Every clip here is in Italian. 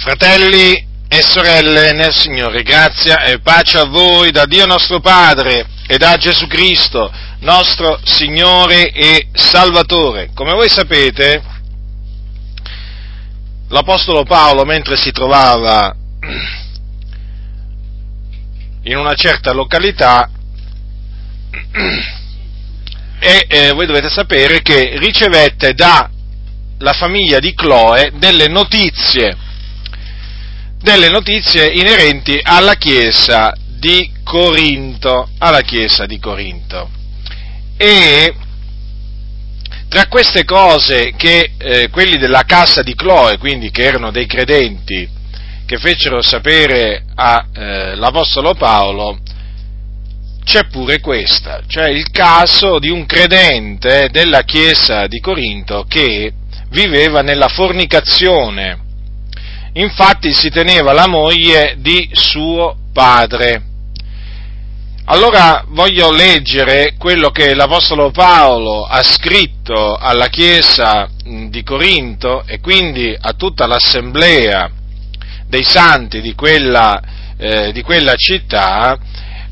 Fratelli e sorelle nel Signore, grazia e pace a voi da Dio nostro Padre e da Gesù Cristo, nostro Signore e Salvatore. Come voi sapete, l'Apostolo Paolo, mentre si trovava in una certa località, e eh, voi dovete sapere che ricevette dalla famiglia di Chloe delle notizie, delle notizie inerenti alla chiesa di Corinto, alla chiesa di Corinto. E tra queste cose che eh, quelli della casa di Chloe, quindi che erano dei credenti, che fecero sapere all'Apostolo eh, Paolo, c'è pure questa, cioè il caso di un credente della chiesa di Corinto che viveva nella fornicazione. Infatti si teneva la moglie di suo padre. Allora voglio leggere quello che l'Apostolo Paolo ha scritto alla Chiesa di Corinto e quindi a tutta l'assemblea dei santi di quella, eh, di quella città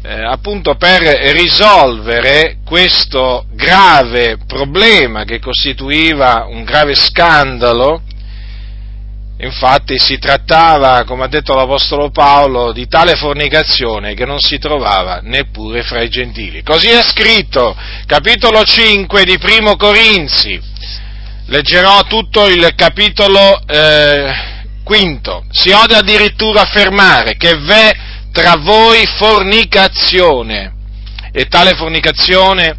eh, appunto per risolvere questo grave problema che costituiva un grave scandalo. Infatti si trattava, come ha detto l'Apostolo Paolo, di tale fornicazione che non si trovava neppure fra i gentili. Così è scritto, capitolo 5 di Primo Corinzi. Leggerò tutto il capitolo eh, quinto. Si ode addirittura affermare che v'è tra voi fornicazione, e tale fornicazione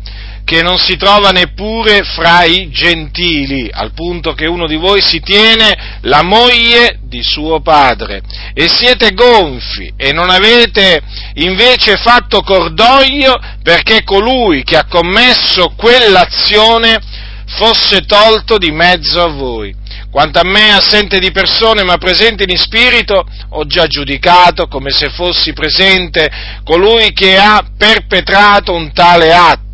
che non si trova neppure fra i gentili, al punto che uno di voi si tiene la moglie di suo padre, e siete gonfi e non avete invece fatto cordoglio perché colui che ha commesso quell'azione fosse tolto di mezzo a voi. Quanto a me, assente di persone ma presente in spirito, ho già giudicato come se fossi presente colui che ha perpetrato un tale atto.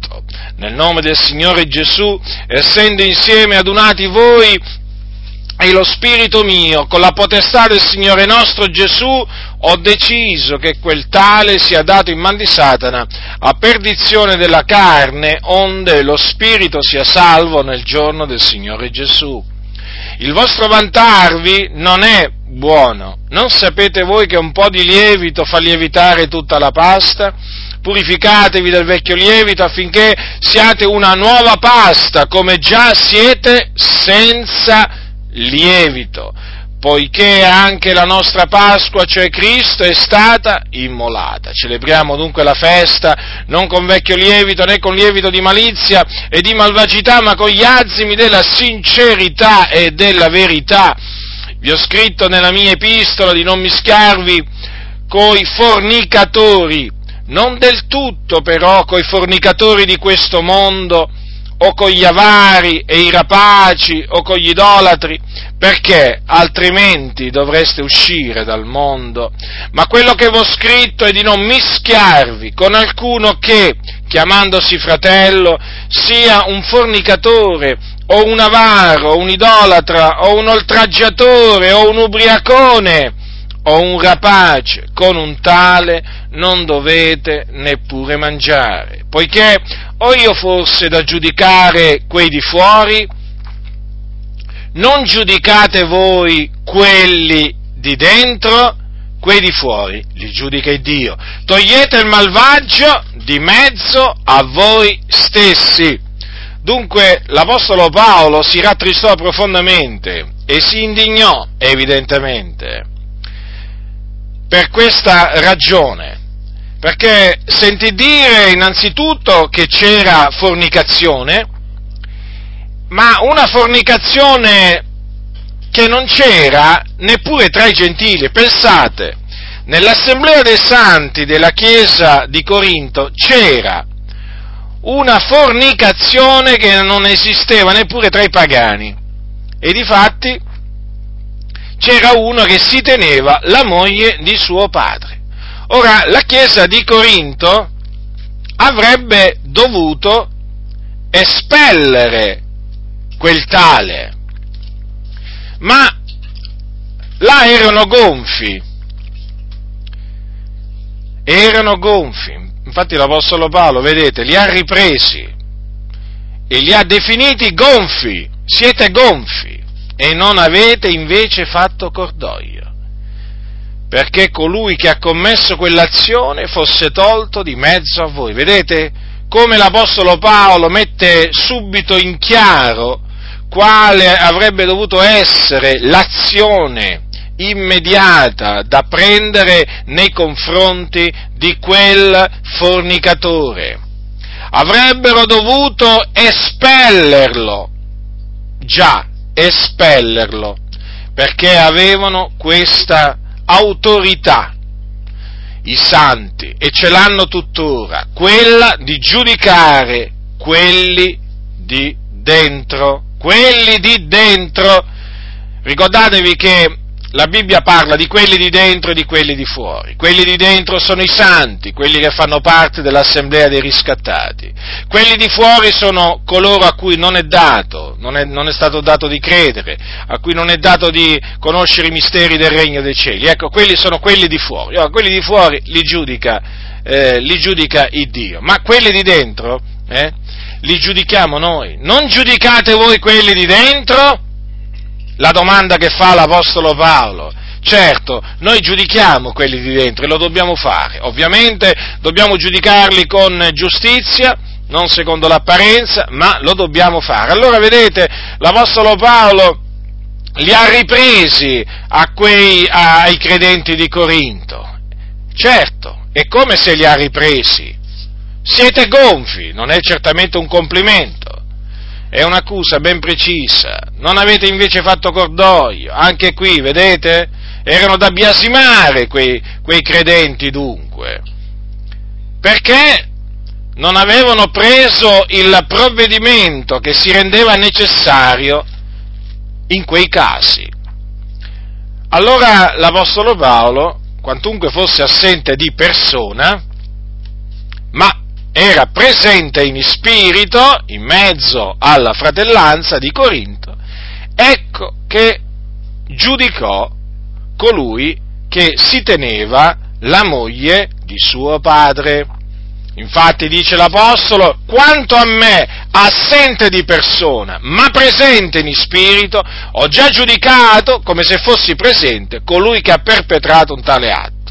Nel nome del Signore Gesù, essendo insieme adunati voi e lo spirito mio, con la potestà del Signore nostro Gesù, ho deciso che quel tale sia dato in man di Satana a perdizione della carne, onde lo spirito sia salvo nel giorno del Signore Gesù. Il vostro vantarvi non è buono. Non sapete voi che un po' di lievito fa lievitare tutta la pasta? Purificatevi del vecchio lievito affinché siate una nuova pasta, come già siete senza lievito poiché anche la nostra Pasqua, cioè Cristo, è stata immolata. Celebriamo dunque la festa non con vecchio lievito né con lievito di malizia e di malvagità, ma con gli azimi della sincerità e della verità. Vi ho scritto nella mia epistola di non mischiarvi coi fornicatori, non del tutto però coi fornicatori di questo mondo, o con gli avari e i rapaci o con gli idolatri, perché altrimenti dovreste uscire dal mondo. Ma quello che vi ho scritto è di non mischiarvi con alcuno che, chiamandosi fratello, sia un fornicatore o un avaro, un idolatra, o un oltraggiatore, o un ubriacone, o un rapace, con un tale non dovete neppure mangiare, poiché ho io forse da giudicare quei di fuori? Non giudicate voi quelli di dentro? Quei di fuori li giudica Dio. Togliete il malvagio di mezzo a voi stessi. Dunque l'Apostolo Paolo si rattristò profondamente e si indignò, evidentemente, per questa ragione perché sentì dire innanzitutto che c'era fornicazione, ma una fornicazione che non c'era neppure tra i gentili. Pensate, nell'assemblea dei santi della chiesa di Corinto c'era una fornicazione che non esisteva neppure tra i pagani. E difatti c'era uno che si teneva la moglie di suo padre. Ora, la Chiesa di Corinto avrebbe dovuto espellere quel tale, ma là erano gonfi, erano gonfi, infatti l'Apostolo Paolo, vedete, li ha ripresi e li ha definiti gonfi, siete gonfi e non avete invece fatto cordoglio perché colui che ha commesso quell'azione fosse tolto di mezzo a voi. Vedete come l'Apostolo Paolo mette subito in chiaro quale avrebbe dovuto essere l'azione immediata da prendere nei confronti di quel fornicatore. Avrebbero dovuto espellerlo, già, espellerlo, perché avevano questa autorità, i santi, e ce l'hanno tuttora, quella di giudicare quelli di dentro, quelli di dentro. Ricordatevi che la Bibbia parla di quelli di dentro e di quelli di fuori. Quelli di dentro sono i santi, quelli che fanno parte dell'assemblea dei riscattati. Quelli di fuori sono coloro a cui non è dato, non è, non è stato dato di credere, a cui non è dato di conoscere i misteri del regno dei cieli. Ecco, quelli sono quelli di fuori. Ora, quelli di fuori li giudica, eh, li giudica il Dio, ma quelli di dentro, eh, li giudichiamo noi. Non giudicate voi quelli di dentro? La domanda che fa l'Apostolo Paolo. Certo, noi giudichiamo quelli di dentro e lo dobbiamo fare. Ovviamente dobbiamo giudicarli con giustizia, non secondo l'apparenza, ma lo dobbiamo fare. Allora vedete, l'Apostolo Paolo li ha ripresi quei, ai credenti di Corinto. Certo, è come se li ha ripresi. Siete gonfi, non è certamente un complimento è un'accusa ben precisa. Non avete invece fatto cordoglio. Anche qui, vedete? Erano da biasimare quei, quei credenti dunque. Perché non avevano preso il provvedimento che si rendeva necessario in quei casi. Allora l'Apostolo Paolo, quantunque fosse assente di persona, ma era presente in spirito in mezzo alla fratellanza di Corinto, ecco che giudicò colui che si teneva la moglie di suo padre. Infatti dice l'Apostolo, quanto a me, assente di persona, ma presente in spirito, ho già giudicato, come se fossi presente, colui che ha perpetrato un tale atto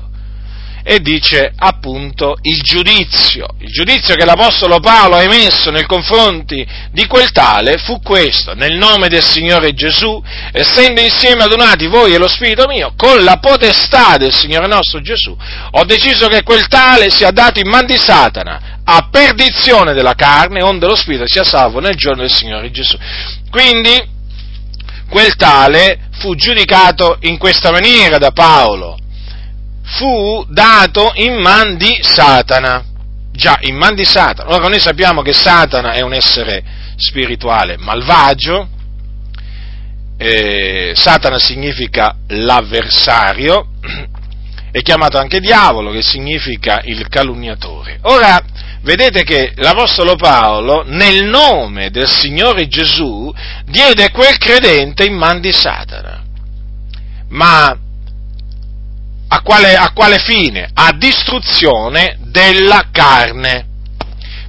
e dice appunto il giudizio. Il giudizio che l'Apostolo Paolo ha emesso nei confronti di quel tale fu questo, nel nome del Signore Gesù, essendo insieme adunati voi e lo Spirito mio, con la potestà del Signore nostro Gesù, ho deciso che quel tale sia dato in man di Satana, a perdizione della carne, onde lo Spirito sia salvo nel giorno del Signore Gesù. Quindi, quel tale fu giudicato in questa maniera da Paolo, fu dato in man di Satana. Già, in man di Satana. Ora noi sappiamo che Satana è un essere spirituale malvagio, eh, Satana significa l'avversario, è chiamato anche diavolo, che significa il calunniatore. Ora, vedete che l'Apostolo Paolo, nel nome del Signore Gesù, diede quel credente in man di Satana. Ma a quale, a quale fine? A distruzione della carne.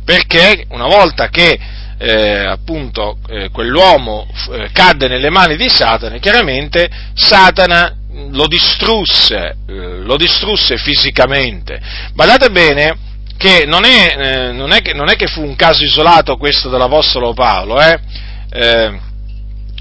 Perché una volta che eh, appunto eh, quell'uomo eh, cadde nelle mani di Satana, chiaramente Satana lo distrusse, eh, lo distrusse fisicamente. Badate bene che non è, eh, non, è che non è, che fu un caso isolato questo dell'Apostolo Paolo, eh?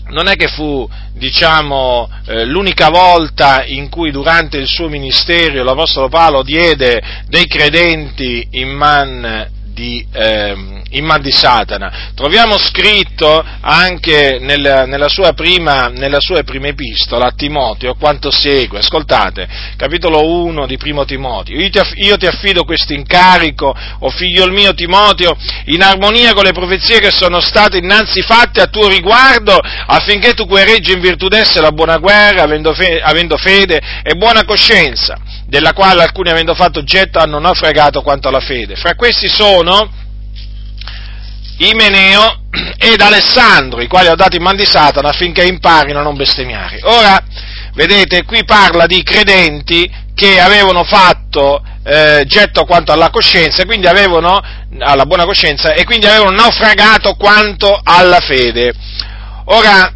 Non è che fu diciamo, eh, l'unica volta in cui durante il suo ministero l'Apostolo Paolo diede dei credenti in man di, eh, in man di Satana. Troviamo scritto anche nel, nella, sua prima, nella sua prima epistola a Timoteo quanto segue. Ascoltate, capitolo 1 di primo Timoteo. Io ti, io ti affido questo incarico, o figlio mio Timoteo, in armonia con le profezie che sono state innanzi fatte a tuo riguardo, affinché tu guerreggi in virtù d'esse la buona guerra, avendo, fe, avendo fede e buona coscienza, della quale alcuni avendo fatto oggetto hanno naufragato quanto alla fede. Fra questi sono Imeneo ed Alessandro, i quali ho dato in man di Satana affinché imparino a non bestemmiare. Ora, vedete, qui parla di credenti che avevano fatto eh, getto quanto alla coscienza, quindi avevano, alla buona coscienza, e quindi avevano naufragato quanto alla fede. Ora,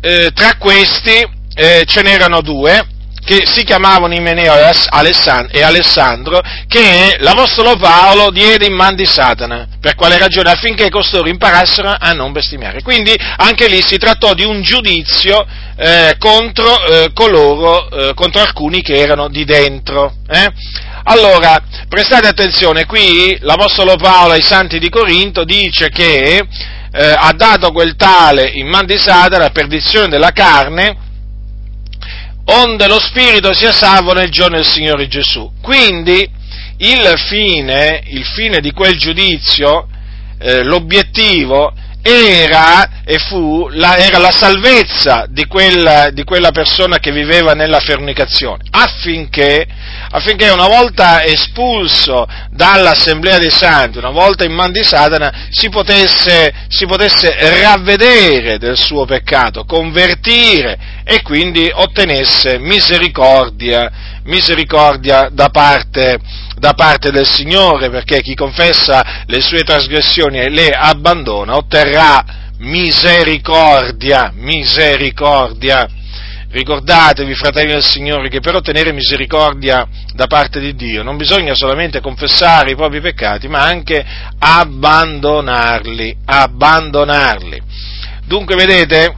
eh, tra questi eh, ce n'erano due, che si chiamavano Imeneo e Alessandro, che l'Apostolo Paolo diede in man di Satana. Per quale ragione? Affinché costoro imparassero a non bestemmiare. Quindi anche lì si trattò di un giudizio eh, contro eh, coloro, eh, contro alcuni che erano di dentro. Eh. Allora, prestate attenzione, qui l'Apostolo Paolo ai santi di Corinto dice che eh, ha dato quel tale in man di Satana, perdizione della carne, onde lo spirito sia salvo nel giorno del Signore Gesù. Quindi il fine, il fine di quel giudizio, eh, l'obiettivo era e fu la, era la salvezza di quella, di quella, persona che viveva nella fornicazione, affinché, affinché, una volta espulso dall'assemblea dei santi, una volta in man di Satana, si potesse, si potesse ravvedere del suo peccato, convertire e quindi ottenesse misericordia, misericordia da parte, da parte del Signore, perché chi confessa le sue trasgressioni e le abbandona otterrà misericordia, misericordia. Ricordatevi, fratelli del Signore, che per ottenere misericordia da parte di Dio non bisogna solamente confessare i propri peccati, ma anche abbandonarli, abbandonarli. Dunque, vedete,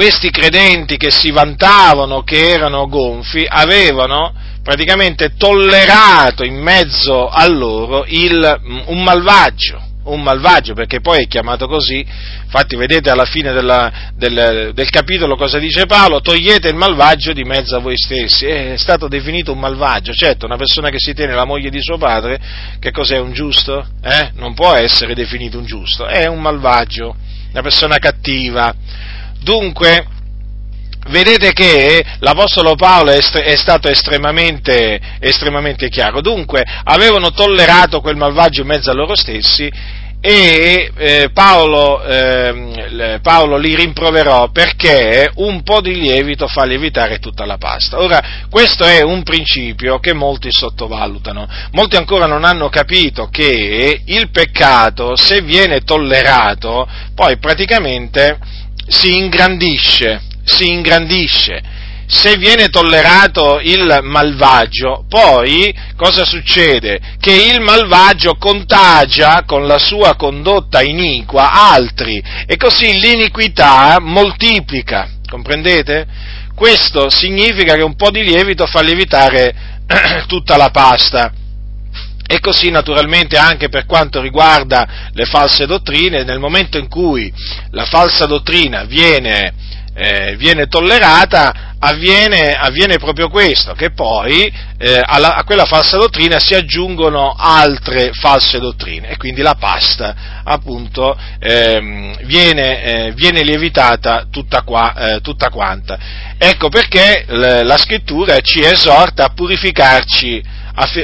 questi credenti che si vantavano che erano gonfi avevano praticamente tollerato in mezzo a loro il, un malvagio, un malvagio, perché poi è chiamato così, infatti vedete alla fine della, del, del, capitolo cosa dice Paolo, togliete il malvagio di mezzo a voi stessi, è stato definito un malvagio, certo, una persona che si tiene la moglie di suo padre, che cos'è un giusto? Eh? Non può essere definito un giusto, è un malvagio, una persona cattiva, Dunque, vedete che l'Apostolo Paolo è, stato estremamente, estremamente, chiaro. Dunque, avevano tollerato quel malvagio in mezzo a loro stessi e eh, Paolo, eh, Paolo, li rimproverò perché un po' di lievito fa lievitare tutta la pasta. Ora, questo è un principio che molti sottovalutano. Molti ancora non hanno capito che il peccato, se viene tollerato, poi praticamente si ingrandisce, si ingrandisce. Se viene tollerato il malvagio, poi cosa succede? Che il malvagio contagia con la sua condotta iniqua altri e così l'iniquità moltiplica, comprendete? Questo significa che un po' di lievito fa lievitare tutta la pasta. E così naturalmente anche per quanto riguarda le false dottrine, nel momento in cui la falsa dottrina viene, eh, viene tollerata, avviene, avviene, proprio questo, che poi eh, alla, a quella falsa dottrina si aggiungono altre false dottrine e quindi la pasta appunto ehm, viene, eh, viene, lievitata tutta, qua, eh, tutta quanta. Ecco perché la scrittura ci esorta a purificarci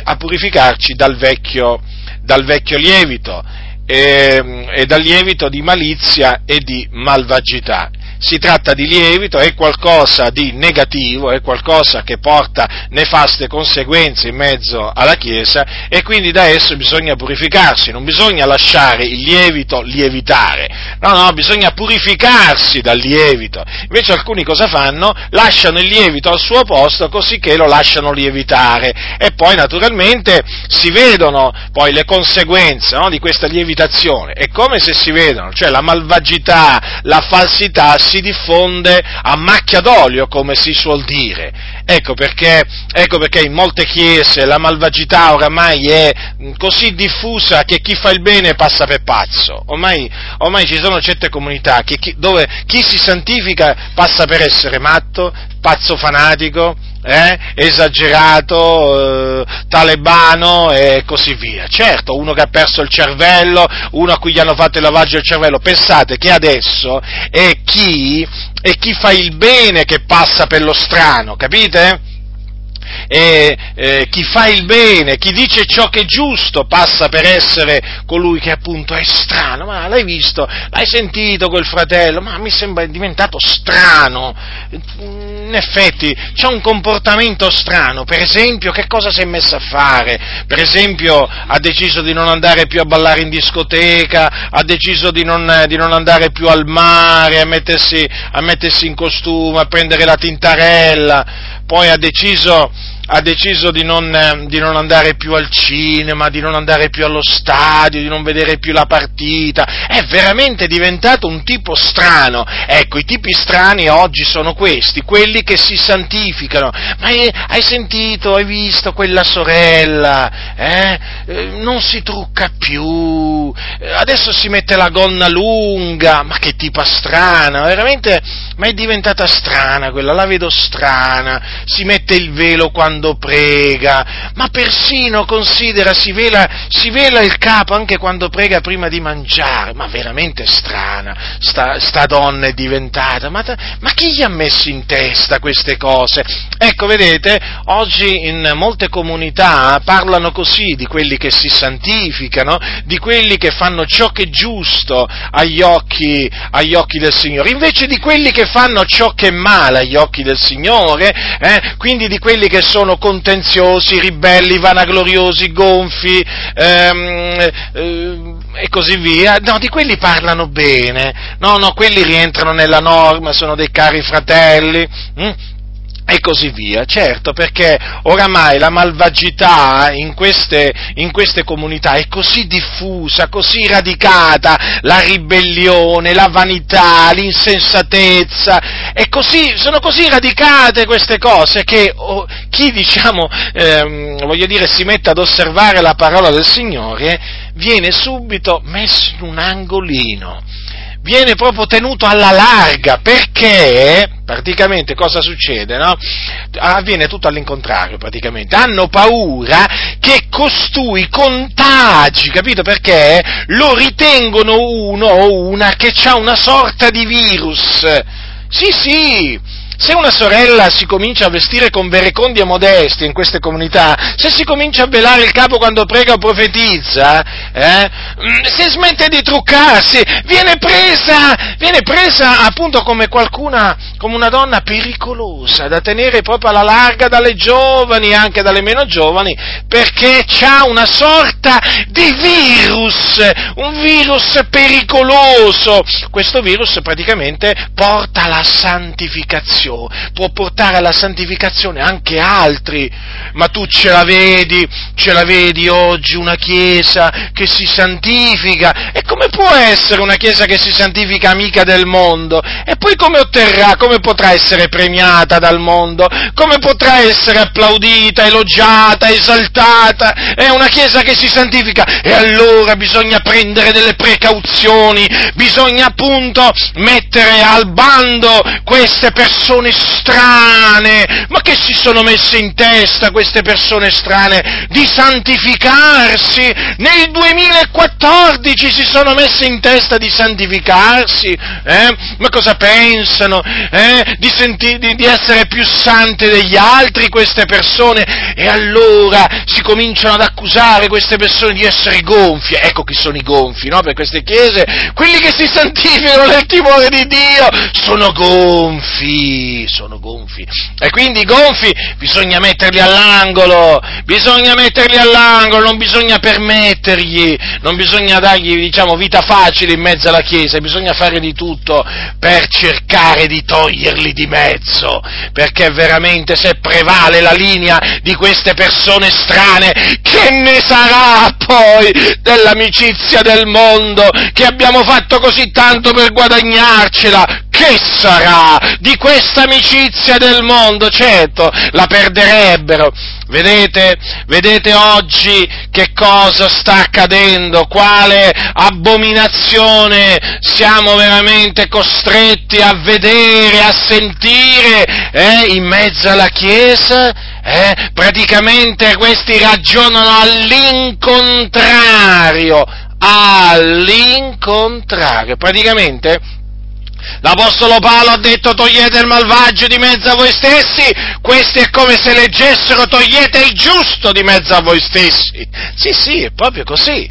a, purificarci dal vecchio, dal vecchio lievito e, e dal lievito di malizia e di malvagità si tratta di lievito, è qualcosa di negativo, è qualcosa che porta nefaste conseguenze in mezzo alla Chiesa e quindi da esso bisogna purificarsi, non bisogna lasciare il lievito lievitare, no, no, bisogna purificarsi dal lievito. Invece alcuni cosa fanno? Lasciano il lievito al suo posto così che lo lasciano lievitare e poi naturalmente si vedono poi le conseguenze no, di questa lievitazione, è come se si vedono, cioè la malvagità, la falsità si diffonde a macchia d'olio, come si suol dire. Ecco perché, ecco perché in molte chiese la malvagità oramai è così diffusa che chi fa il bene passa per pazzo. Ormai, ormai ci sono certe comunità chi, dove chi si santifica passa per essere matto, pazzo fanatico, eh, esagerato, eh, talebano e così via. Certo, uno che ha perso il cervello, uno a cui gli hanno fatto il lavaggio del cervello, pensate che adesso è chi, è chi fa il bene che passa per lo strano, capite? E eh, chi fa il bene, chi dice ciò che è giusto, passa per essere colui che appunto è strano. Ma l'hai visto? L'hai sentito quel fratello? Ma mi sembra diventato strano. In effetti c'è un comportamento strano. Per esempio, che cosa si è messo a fare? Per esempio, ha deciso di non andare più a ballare in discoteca, ha deciso di non, di non andare più al mare, a mettersi, a mettersi in costume, a prendere la tintarella, poi ha deciso ha deciso di non, eh, di non, andare più al cinema, di non andare più allo stadio, di non vedere più la partita, è veramente diventato un tipo strano. Ecco, i tipi strani oggi sono questi, quelli che si santificano. Ma hai, hai sentito, hai visto quella sorella? Eh? Eh, non si trucca più, eh, adesso si mette la gonna lunga, ma che tipa strana, veramente, ma è diventata strana quella, la vedo strana, si mette il velo quando quando prega, ma persino considera, si vela, si vela il capo anche quando prega prima di mangiare, ma veramente strana, sta, sta donna è diventata, ma, ma chi gli ha messo in testa queste cose? Ecco, vedete, oggi in molte comunità parlano così di quelli che si santificano, di quelli che fanno ciò che è giusto agli occhi, agli occhi del Signore, invece di quelli che fanno ciò che è male agli occhi del Signore, eh, quindi di quelli che sono sono contenziosi, ribelli, vanagloriosi, gonfi ehm, eh, e così via. No, di quelli parlano bene. No, no, quelli rientrano nella norma, sono dei cari fratelli. Hm? E così via. Certo, perché oramai la malvagità in queste, in queste, comunità è così diffusa, così radicata, la ribellione, la vanità, l'insensatezza, così, sono così radicate queste cose che oh, chi, diciamo, ehm, voglio dire, si mette ad osservare la parola del Signore viene subito messo in un angolino viene proprio tenuto alla larga perché praticamente cosa succede? No? Avviene tutto all'incontrario praticamente. Hanno paura che costui contagi, capito? Perché lo ritengono uno o una che ha una sorta di virus. Sì, sì, se una sorella si comincia a vestire con verecondi e modesti in queste comunità, se si comincia a velare il capo quando prega o profetizza, eh, mm, se smette di truccarsi, viene presa, viene presa appunto come qualcuna, come una donna pericolosa da tenere proprio alla larga dalle giovani, anche dalle meno giovani, perché ha una sorta di virus, un virus pericoloso. Questo virus praticamente porta alla santificazione può portare alla santificazione anche altri, ma tu ce la vedi, ce la vedi oggi una chiesa che si santifica, e come può essere una chiesa che si santifica amica del mondo? E poi come otterrà, come potrà essere premiata dal mondo? Come potrà essere applaudita, elogiata, esaltata? È una chiesa che si santifica e allora bisogna prendere delle precauzioni, bisogna appunto mettere al bando queste persone persone strane, ma che si sono messe in testa queste persone strane di santificarsi? Nel 2014 si sono messe in testa di santificarsi? Eh? Ma cosa pensano? Eh? Di, senti- di, di essere più sante degli altri queste persone? E allora si cominciano ad accusare queste persone di essere gonfie. Ecco chi sono i gonfi, no? Per queste chiese, quelli che si santificano nel timore di Dio sono gonfi sono gonfi. E quindi i gonfi bisogna metterli all'angolo, bisogna metterli all'angolo, non bisogna permettergli, non bisogna dargli, diciamo, vita facile in mezzo alla Chiesa, bisogna fare di tutto per cercare di toglierli di mezzo, perché veramente se prevale la linea di queste persone strane, che ne sarà poi dell'amicizia del mondo che abbiamo fatto così tanto per guadagnarcela? Che sarà di questa amicizia del mondo, certo, la perderebbero. Vedete, vedete oggi che cosa sta accadendo, quale abominazione siamo veramente costretti a vedere, a sentire eh, in mezzo alla Chiesa? Eh? Praticamente questi ragionano all'incontrario, all'incontrario, praticamente L'Apostolo Paolo ha detto togliete il malvagio di mezzo a voi stessi, questi è come se leggessero togliete il giusto di mezzo a voi stessi. Sì, sì, è proprio così.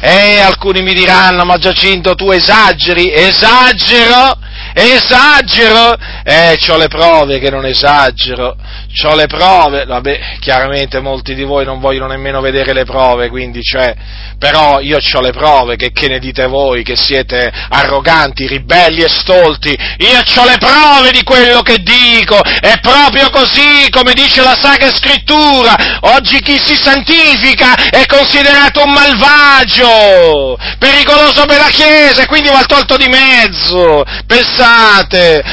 E alcuni mi diranno, ma Giacinto tu esageri, esagero, esagero, eh, ho le prove che non esagero, ho le prove, vabbè, chiaramente molti di voi non vogliono nemmeno vedere le prove, quindi cioè, però io ho le prove, che, che ne dite voi, che siete arroganti, ribelli e stolti, io ho le prove di quello che dico, è proprio così come dice la Sacra Scrittura, oggi chi si santifica è considerato un malvagio, pericoloso per la Chiesa e quindi va tolto di mezzo, pensate,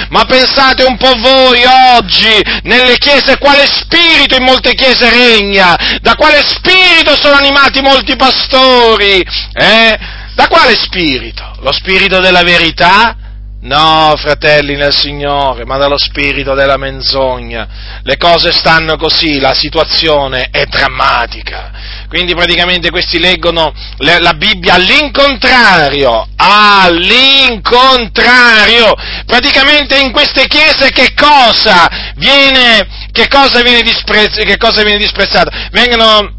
ma pensate un po' voi oggi, nelle chiese, quale spirito in molte chiese regna, da quale spirito sono animati molti pastori, eh? Da quale spirito? Lo spirito della verità? No, fratelli nel Signore, ma dallo spirito della menzogna. Le cose stanno così, la situazione è drammatica. Quindi praticamente questi leggono la Bibbia all'incontrario, all'incontrario. Praticamente in queste chiese che cosa viene, che cosa viene, disprezz- che cosa viene disprezzato? Vengono,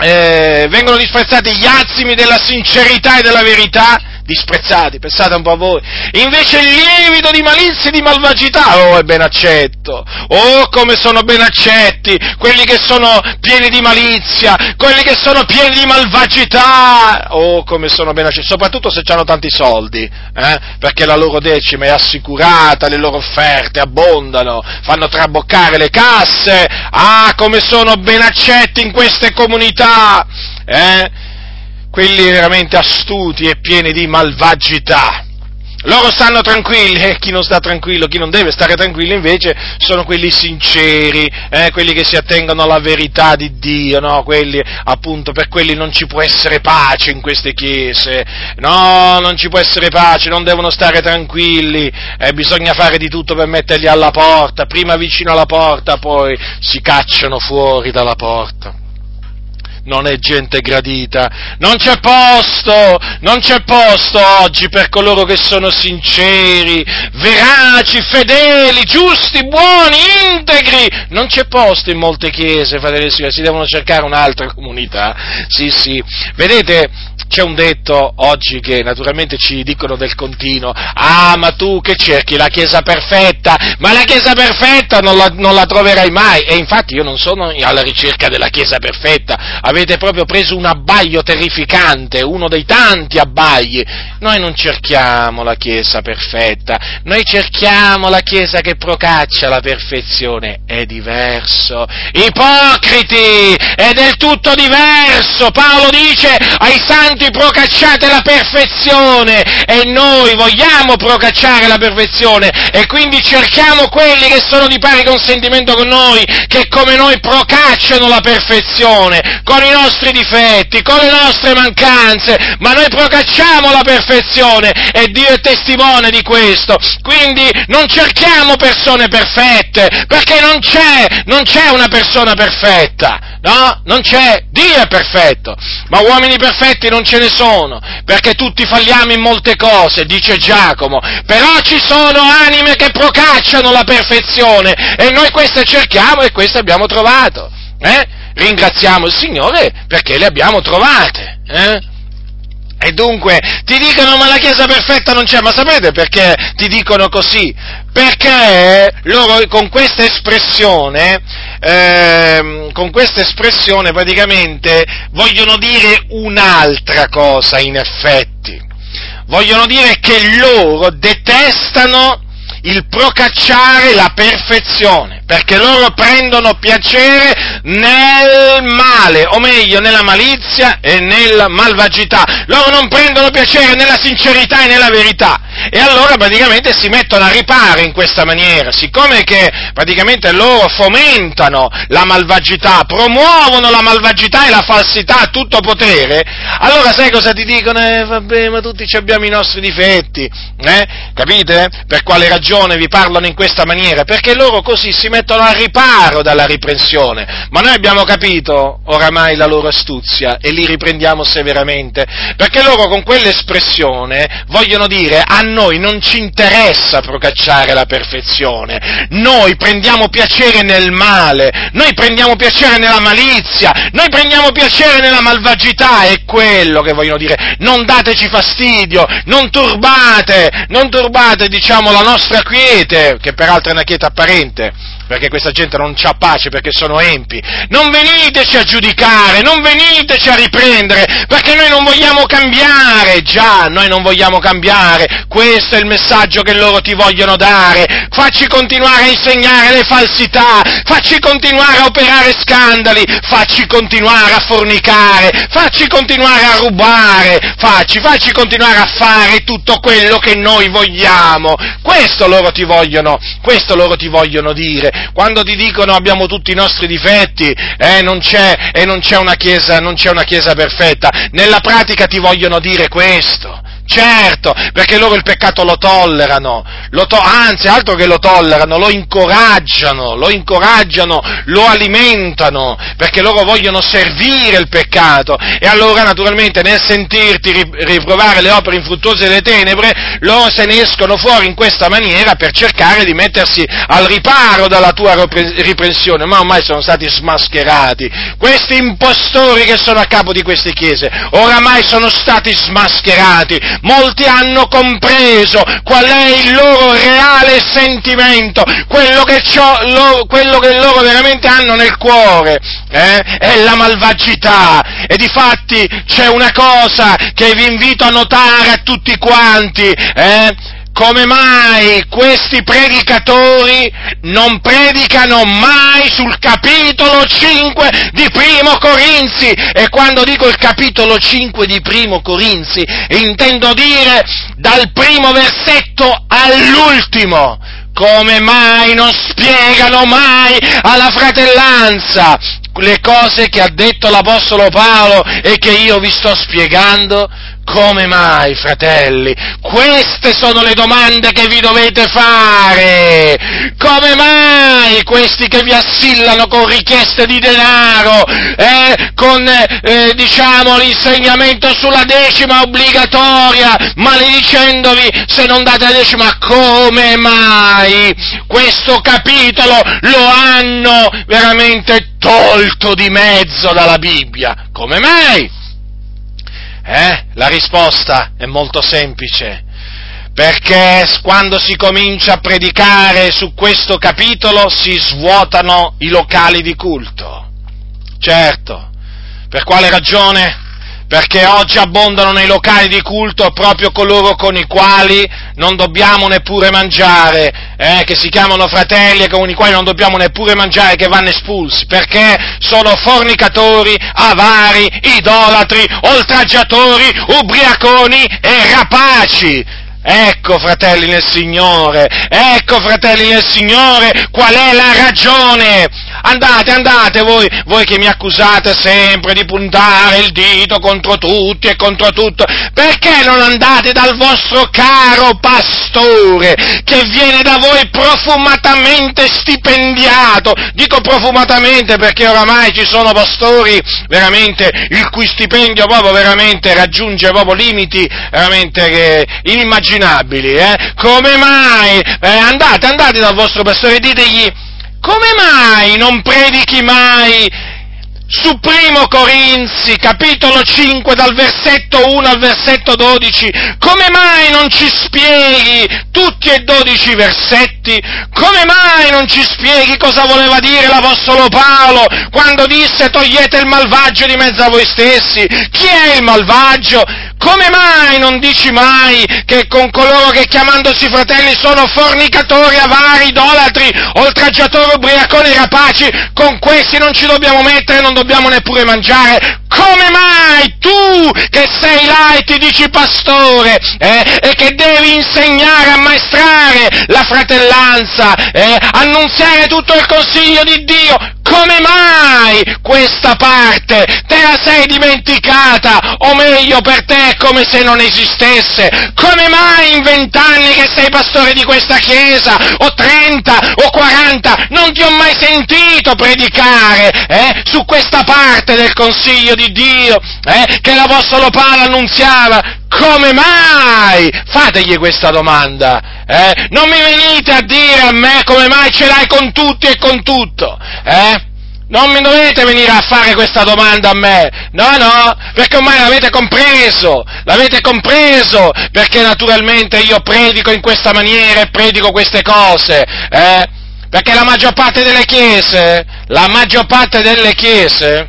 eh, vengono disprezzati gli azimi della sincerità e della verità disprezzati, pensate un po' a voi. Invece il lievito di malizia e di malvagità, oh, è ben accetto. Oh, come sono ben accetti quelli che sono pieni di malizia, quelli che sono pieni di malvagità. Oh, come sono ben accetti, soprattutto se hanno tanti soldi, eh? perché la loro decima è assicurata, le loro offerte abbondano, fanno traboccare le casse. Ah, come sono ben accetti in queste comunità. Eh? Quelli veramente astuti e pieni di malvagità. Loro stanno tranquilli, e chi non sta tranquillo, chi non deve stare tranquillo invece sono quelli sinceri, eh, quelli che si attengono alla verità di Dio, no? quelli, appunto, per quelli non ci può essere pace in queste chiese, no, non ci può essere pace, non devono stare tranquilli, eh, bisogna fare di tutto per metterli alla porta, prima vicino alla porta, poi si cacciano fuori dalla porta non è gente gradita. Non c'è posto, non c'è posto oggi per coloro che sono sinceri, veraci, fedeli, giusti, buoni, integri. Non c'è posto in molte chiese, fratelli si devono cercare un'altra comunità. Sì, sì. Vedete, c'è un detto oggi che naturalmente ci dicono del continuo, ah ma tu che cerchi? La Chiesa perfetta, ma la Chiesa perfetta non la, non la troverai mai. E infatti io non sono alla ricerca della Chiesa perfetta, avete proprio preso un abbaglio terrificante, uno dei tanti abbagli, noi non cerchiamo la Chiesa perfetta, noi cerchiamo la Chiesa che procaccia la perfezione, è diverso, ipocriti, è del tutto diverso, Paolo dice ai santi santi procacciate la perfezione e noi vogliamo procacciare la perfezione e quindi cerchiamo quelli che sono di pari consentimento con noi, che come noi procacciano la perfezione, con i nostri difetti, con le nostre mancanze, ma noi procacciamo la perfezione e Dio è testimone di questo. Quindi non cerchiamo persone perfette, perché non c'è, non c'è una persona perfetta, no? Non c'è, Dio è perfetto, ma uomini perfetti non ce ne sono, perché tutti falliamo in molte cose, dice Giacomo, però ci sono anime che procacciano la perfezione e noi queste cerchiamo e queste abbiamo trovato. Eh? Ringraziamo il Signore perché le abbiamo trovate. Eh? E dunque ti dicono ma la Chiesa perfetta non c'è, ma sapete perché ti dicono così? Perché loro con questa espressione, eh, con questa espressione praticamente vogliono dire un'altra cosa in effetti. Vogliono dire che loro detestano il procacciare la perfezione, perché loro prendono piacere nel male, o meglio nella malizia e nella malvagità. Loro non prendono piacere nella sincerità e nella verità. E allora praticamente si mettono a riparo in questa maniera, siccome che praticamente loro fomentano la malvagità, promuovono la malvagità e la falsità a tutto potere, allora sai cosa ti dicono? Eh, vabbè, ma tutti abbiamo i nostri difetti, eh? Capite? Per quale ragione vi parlano in questa maniera? Perché loro così si mettono a riparo dalla riprensione, ma noi abbiamo capito oramai la loro astuzia e li riprendiamo severamente, perché loro con quell'espressione vogliono dire noi non ci interessa procacciare la perfezione, noi prendiamo piacere nel male, noi prendiamo piacere nella malizia, noi prendiamo piacere nella malvagità, è quello che vogliono dire, non dateci fastidio, non turbate, non turbate diciamo la nostra quiete, che peraltro è una quiete apparente, perché questa gente non c'ha pace perché sono empi. Non veniteci a giudicare, non veniteci a riprendere, perché noi non vogliamo cambiare, già, noi non vogliamo cambiare. Questo è il messaggio che loro ti vogliono dare. Facci continuare a insegnare le falsità, facci continuare a operare scandali, facci continuare a fornicare, facci continuare a rubare, facci, facci continuare a fare tutto quello che noi vogliamo. Questo loro ti vogliono, questo loro ti vogliono dire quando ti dicono abbiamo tutti i nostri difetti eh, non e non c'è, una chiesa, non c'è una chiesa perfetta, nella pratica ti vogliono dire questo. Certo, perché loro il peccato lo tollerano, lo to- anzi, altro che lo tollerano, lo incoraggiano, lo incoraggiano, lo alimentano, perché loro vogliono servire il peccato. E allora, naturalmente, nel sentirti riprovare le opere infruttuose delle tenebre, loro se ne escono fuori in questa maniera per cercare di mettersi al riparo dalla tua riprensione, ma ormai sono stati smascherati. Questi impostori che sono a capo di queste chiese, oramai sono stati smascherati molti hanno compreso qual è il loro reale sentimento, quello che, loro, quello che loro veramente hanno nel cuore, eh? è la malvagità. E di fatti c'è una cosa che vi invito a notare a tutti quanti, eh? Come mai questi predicatori non predicano mai sul capitolo 5 di Primo Corinzi? E quando dico il capitolo 5 di Primo Corinzi, intendo dire dal primo versetto all'ultimo. Come mai non spiegano mai alla fratellanza le cose che ha detto l'Apostolo Paolo e che io vi sto spiegando? Come mai, fratelli? Queste sono le domande che vi dovete fare. Come mai questi che vi assillano con richieste di denaro, eh, con, eh, diciamo, l'insegnamento sulla decima obbligatoria, maledicendovi se non date la decima, come mai questo capitolo lo hanno veramente tolto di mezzo dalla Bibbia? Come mai? Eh? La risposta è molto semplice, perché quando si comincia a predicare su questo capitolo si svuotano i locali di culto. Certo, per quale ragione? Perché oggi abbondano nei locali di culto proprio coloro con i quali non dobbiamo neppure mangiare, eh, che si chiamano fratelli e con i quali non dobbiamo neppure mangiare, che vanno espulsi, perché sono fornicatori, avari, idolatri, oltraggiatori, ubriaconi e rapaci. Ecco, fratelli nel Signore, ecco, fratelli nel Signore, qual è la ragione Andate, andate voi, voi che mi accusate sempre di puntare il dito contro tutti e contro tutto, perché non andate dal vostro caro pastore che viene da voi profumatamente stipendiato? Dico profumatamente perché oramai ci sono pastori veramente il cui stipendio proprio veramente raggiunge proprio limiti veramente inimmaginabili, eh? Come mai? Eh, andate, andate dal vostro pastore e ditegli come mai non predichi mai su Primo Corinzi, capitolo 5, dal versetto 1 al versetto 12, come mai non ci spieghi tutti e dodici versetti? Come mai non ci spieghi cosa voleva dire l'Apostolo Paolo quando disse togliete il malvagio di mezzo a voi stessi? Chi è il malvagio? Come mai non dici mai che con coloro che chiamandosi fratelli sono fornicatori, avari, idolatri, oltraggiatori, ubriaconi, rapaci, con questi non ci dobbiamo mettere, non dobbiamo neppure mangiare? Come mai tu che sei là e ti dici pastore eh, e che devi insegnare, ammaestrare la fratellanza, eh, annunziare tutto il consiglio di Dio, come mai questa parte te la sei dimenticata? O meglio, per te è come se non esistesse. Come mai in vent'anni che sei pastore di questa chiesa, o trenta, o quaranta, non ti ho mai sentito predicare eh, su questa parte del consiglio di Dio eh, che l'Apostolo Paolo annunziava? Come mai? Fategli questa domanda. Eh? Non mi venite a dire a me come mai ce l'hai con tutti e con tutto. Eh? Non mi dovete venire a fare questa domanda a me, no, no, perché ormai l'avete compreso, l'avete compreso, perché naturalmente io predico in questa maniera e predico queste cose, eh? Perché la maggior parte delle chiese, la maggior parte delle chiese,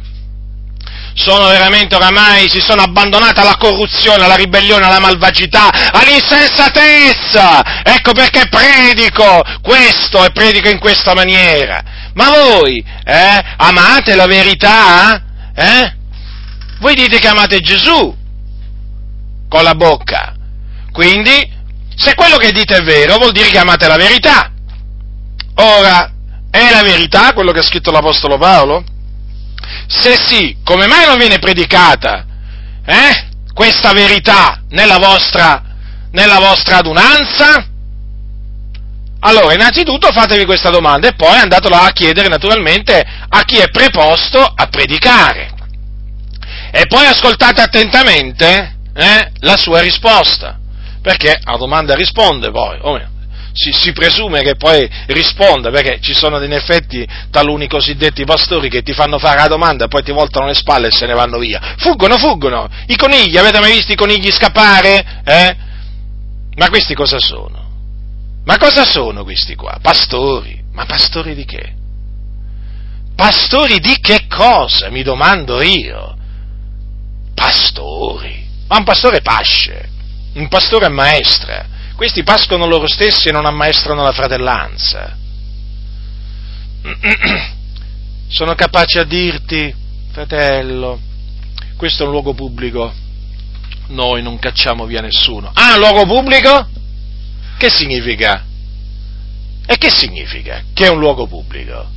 sono veramente oramai, si sono abbandonate alla corruzione, alla ribellione, alla malvagità, all'insensatezza. Ecco perché predico questo e predico in questa maniera. Ma voi, eh, amate la verità? Eh? Voi dite che amate Gesù con la bocca. Quindi, se quello che dite è vero, vuol dire che amate la verità. Ora, è la verità quello che ha scritto l'Apostolo Paolo? Se sì, come mai non viene predicata eh, questa verità nella vostra, nella vostra adunanza? Allora, innanzitutto fatevi questa domanda e poi andatela a chiedere naturalmente a chi è preposto a predicare. E poi ascoltate attentamente eh, la sua risposta, perché a domanda risponde poi, o meno si, si, presume che poi risponda, perché ci sono in effetti taluni cosiddetti pastori che ti fanno fare la domanda, poi ti voltano le spalle e se ne vanno via. Fuggono, fuggono! I conigli, avete mai visto i conigli scappare? Eh? Ma questi cosa sono? Ma cosa sono questi qua? Pastori. Ma pastori di che? Pastori di che cosa? Mi domando io. Pastori. Ma un pastore pasce, un pastore ammaestra questi pascono loro stessi e non ammaestrano la fratellanza. Sono capace a dirti, fratello, questo è un luogo pubblico, noi non cacciamo via nessuno. Ah, luogo pubblico? Che significa? E che significa che è un luogo pubblico?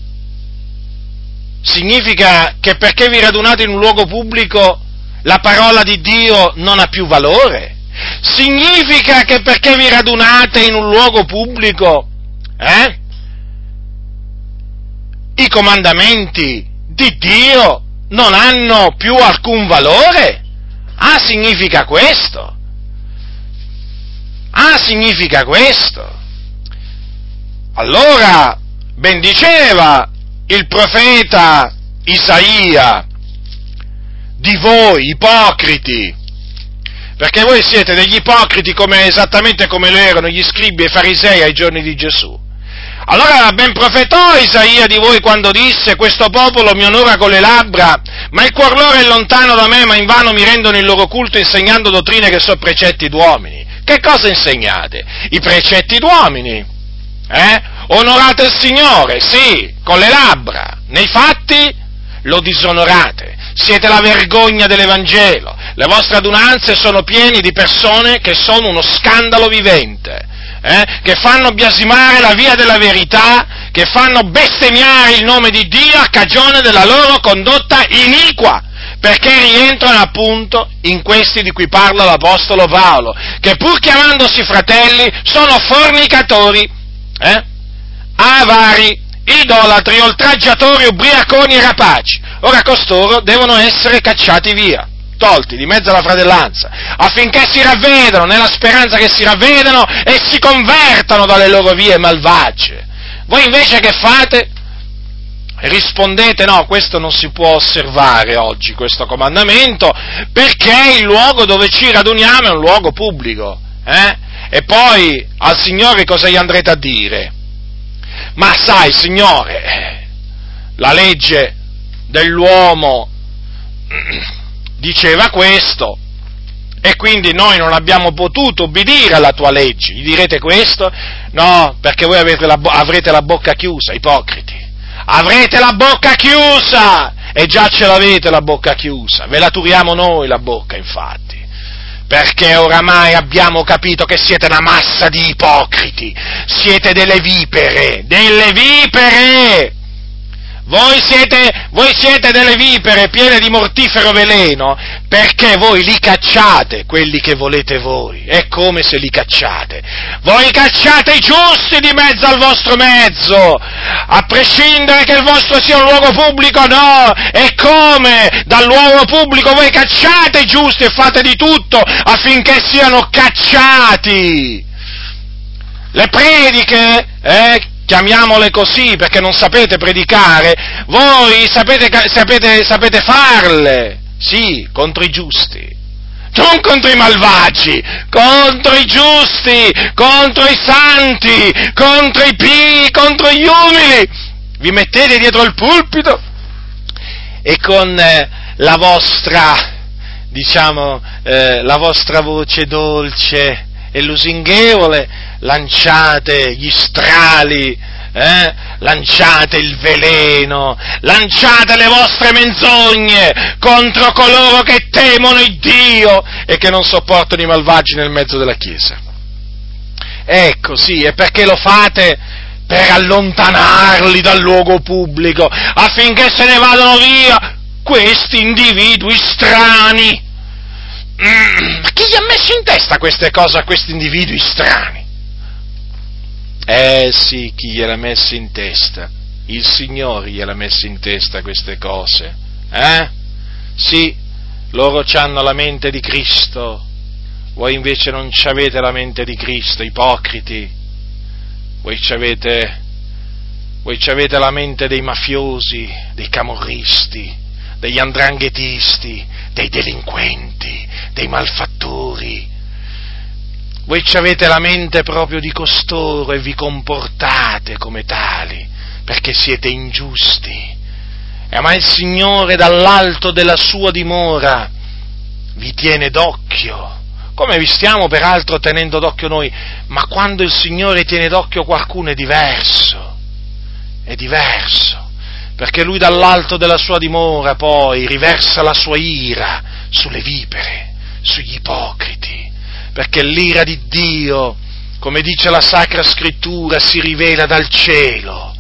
Significa che perché vi radunate in un luogo pubblico la parola di Dio non ha più valore? Significa che perché vi radunate in un luogo pubblico, eh, i comandamenti di Dio non hanno più alcun valore? Ah, significa questo? Ah, significa questo? Allora, ben diceva il profeta Isaia, di voi ipocriti, perché voi siete degli ipocriti come, esattamente come lo erano gli scribi e i farisei ai giorni di Gesù. Allora ben profetò Isaia di voi quando disse questo popolo mi onora con le labbra, ma il cuor loro è lontano da me, ma invano mi rendono il loro culto insegnando dottrine che sono precetti d'uomini. Che cosa insegnate? I precetti d'uomini. Eh? Onorate il Signore, sì, con le labbra, nei fatti lo disonorate siete la vergogna dell'Evangelo, le vostre adunanze sono piene di persone che sono uno scandalo vivente, eh, che fanno biasimare la via della verità, che fanno bestemmiare il nome di Dio a cagione della loro condotta iniqua, perché rientrano appunto in questi di cui parla l'Apostolo Paolo, che pur chiamandosi fratelli sono fornicatori, eh, avari, idolatri, oltraggiatori, ubriaconi e rapaci. Ora costoro devono essere cacciati via, tolti di mezzo alla fratellanza, affinché si ravvedano, nella speranza che si ravvedano e si convertano dalle loro vie malvagie. Voi invece che fate? Rispondete no, questo non si può osservare oggi, questo comandamento, perché il luogo dove ci raduniamo è un luogo pubblico. Eh? E poi al Signore cosa gli andrete a dire? Ma sai, Signore, la legge dell'uomo diceva questo e quindi noi non abbiamo potuto obbedire alla tua legge. Gli direte questo? No, perché voi la, avrete la bocca chiusa, ipocriti. Avrete la bocca chiusa! E già ce l'avete la bocca chiusa. Ve la turiamo noi la bocca, infatti. Perché oramai abbiamo capito che siete una massa di ipocriti. Siete delle vipere, delle vipere! voi siete, voi siete delle vipere piene di mortifero veleno perché voi li cacciate, quelli che volete voi. È come se li cacciate. Voi cacciate i giusti di mezzo al vostro mezzo, a prescindere che il vostro sia un luogo pubblico, no. È come dal luogo pubblico voi cacciate i giusti e fate di tutto affinché siano cacciati. Le prediche, eh, chiamiamole così perché non sapete predicare, voi sapete, sapete, sapete farle, sì, contro i giusti, non contro i malvagi, contro i giusti, contro i santi, contro i pii, contro gli umili. Vi mettete dietro il pulpito e con eh, la vostra, diciamo, eh, la vostra voce dolce e lusinghevole lanciate gli strali, eh? lanciate il veleno, lanciate le vostre menzogne contro coloro che temono il Dio e che non sopportano i malvagi nel mezzo della Chiesa. Ecco, sì, e perché lo fate? Per allontanarli dal luogo pubblico, affinché se ne vadano via questi individui strani. Mm, ma chi gli ha messo in testa queste cose a questi individui strani? Eh sì, chi gliel'ha messo in testa? Il Signore gliel'ha messo in testa queste cose. Eh? Sì, loro hanno la mente di Cristo, voi invece non avete la mente di Cristo, ipocriti. Voi avete, voi avete la mente dei mafiosi, dei camorristi, degli andranghetisti, dei delinquenti, dei malfattori voi ci avete la mente proprio di costoro e vi comportate come tali, perché siete ingiusti. E ma il Signore dall'alto della sua dimora vi tiene d'occhio, come vi stiamo peraltro tenendo d'occhio noi, ma quando il Signore tiene d'occhio qualcuno è diverso, è diverso, perché Lui dall'alto della sua dimora poi riversa la sua ira sulle vipere, sugli ipocriti, perché l'ira di Dio, come dice la Sacra Scrittura, si rivela dal cielo.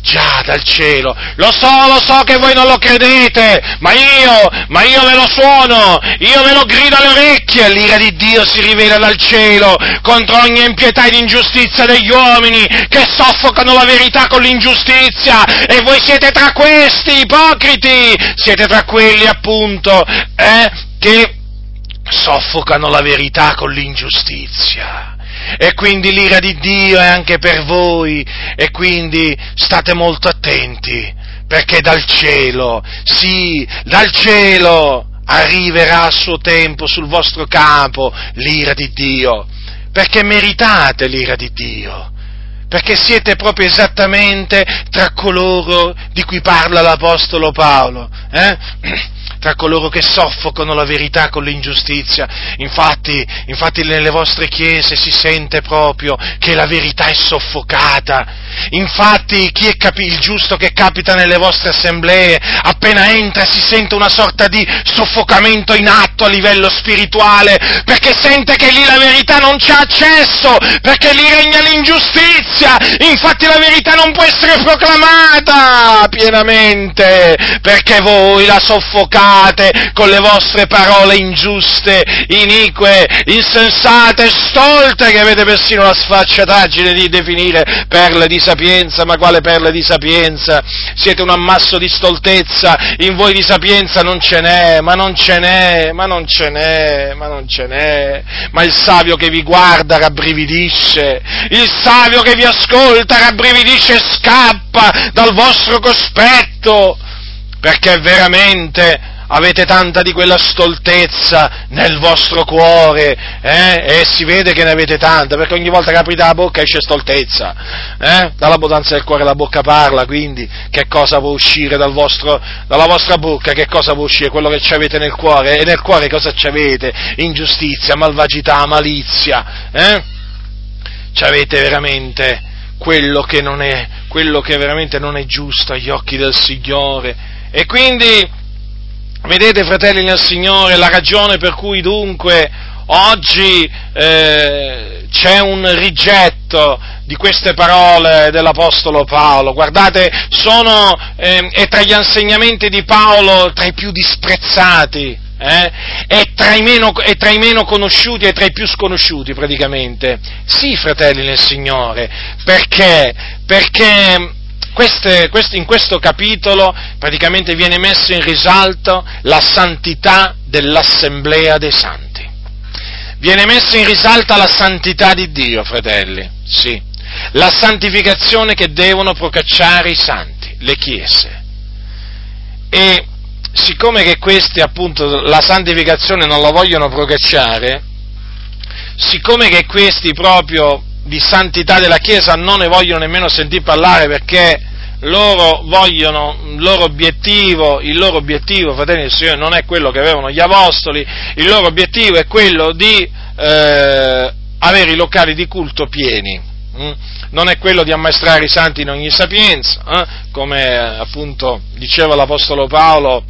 Già dal cielo, lo so, lo so che voi non lo credete, ma io, ma io ve lo suono, io ve lo grido alle orecchie, l'ira di Dio si rivela dal cielo contro ogni impietà ed ingiustizia degli uomini che soffocano la verità con l'ingiustizia. E voi siete tra questi ipocriti, siete tra quelli appunto eh, che soffocano la verità con l'ingiustizia. E quindi l'ira di Dio è anche per voi, e quindi state molto attenti, perché dal cielo, sì, dal cielo arriverà a suo tempo sul vostro capo l'ira di Dio, perché meritate l'ira di Dio perché siete proprio esattamente tra coloro di cui parla l'Apostolo Paolo. Eh? tra coloro che soffocano la verità con l'ingiustizia. Infatti, infatti nelle vostre chiese si sente proprio che la verità è soffocata. Infatti chi è capi- il giusto che capita nelle vostre assemblee, appena entra si sente una sorta di soffocamento in atto a livello spirituale, perché sente che lì la verità non c'ha accesso, perché lì regna l'ingiustizia. Infatti la verità non può essere proclamata pienamente, perché voi la soffocate accusate con le vostre parole ingiuste, inique, insensate, stolte, che avete persino la sfacciataggine di definire perle di sapienza, ma quale perle di sapienza? Siete un ammasso di stoltezza, in voi di sapienza non ce n'è, ma non ce n'è, ma non ce n'è, ma non ce n'è, ma il savio che vi guarda rabbrividisce, il savio che vi ascolta rabbrividisce e scappa dal vostro cospetto, perché veramente avete tanta di quella stoltezza nel vostro cuore, eh? e si vede che ne avete tanta, perché ogni volta che aprite la bocca esce stoltezza, eh? dall'abbondanza del cuore la bocca parla, quindi che cosa può uscire dal vostro, dalla vostra bocca, che cosa può uscire? Quello che ci avete nel cuore, e nel cuore cosa ci avete? Ingiustizia, malvagità, malizia, eh? Ci avete veramente quello che, non è, quello che veramente non è giusto agli occhi del Signore, e quindi Vedete, fratelli nel Signore, la ragione per cui dunque oggi eh, c'è un rigetto di queste parole dell'Apostolo Paolo. Guardate, sono, eh, è tra gli insegnamenti di Paolo tra i più disprezzati. Eh? È, tra meno, è, tra i meno, conosciuti e tra i più sconosciuti praticamente. Sì, fratelli nel Signore, perché? Perché queste, queste, in questo capitolo praticamente viene messa in risalto la santità dell'assemblea dei santi. Viene messa in risalto la santità di Dio, fratelli, sì. La santificazione che devono procacciare i santi, le chiese. E siccome che questi appunto la santificazione non la vogliono procacciare, siccome che questi proprio di santità della Chiesa non ne vogliono nemmeno sentire parlare perché loro vogliono, il loro obiettivo, il loro obiettivo, fratelli del Signore, non è quello che avevano gli Apostoli, il loro obiettivo è quello di eh, avere i locali di culto pieni, hm? non è quello di ammaestrare i santi in ogni sapienza, eh? come appunto diceva l'Apostolo Paolo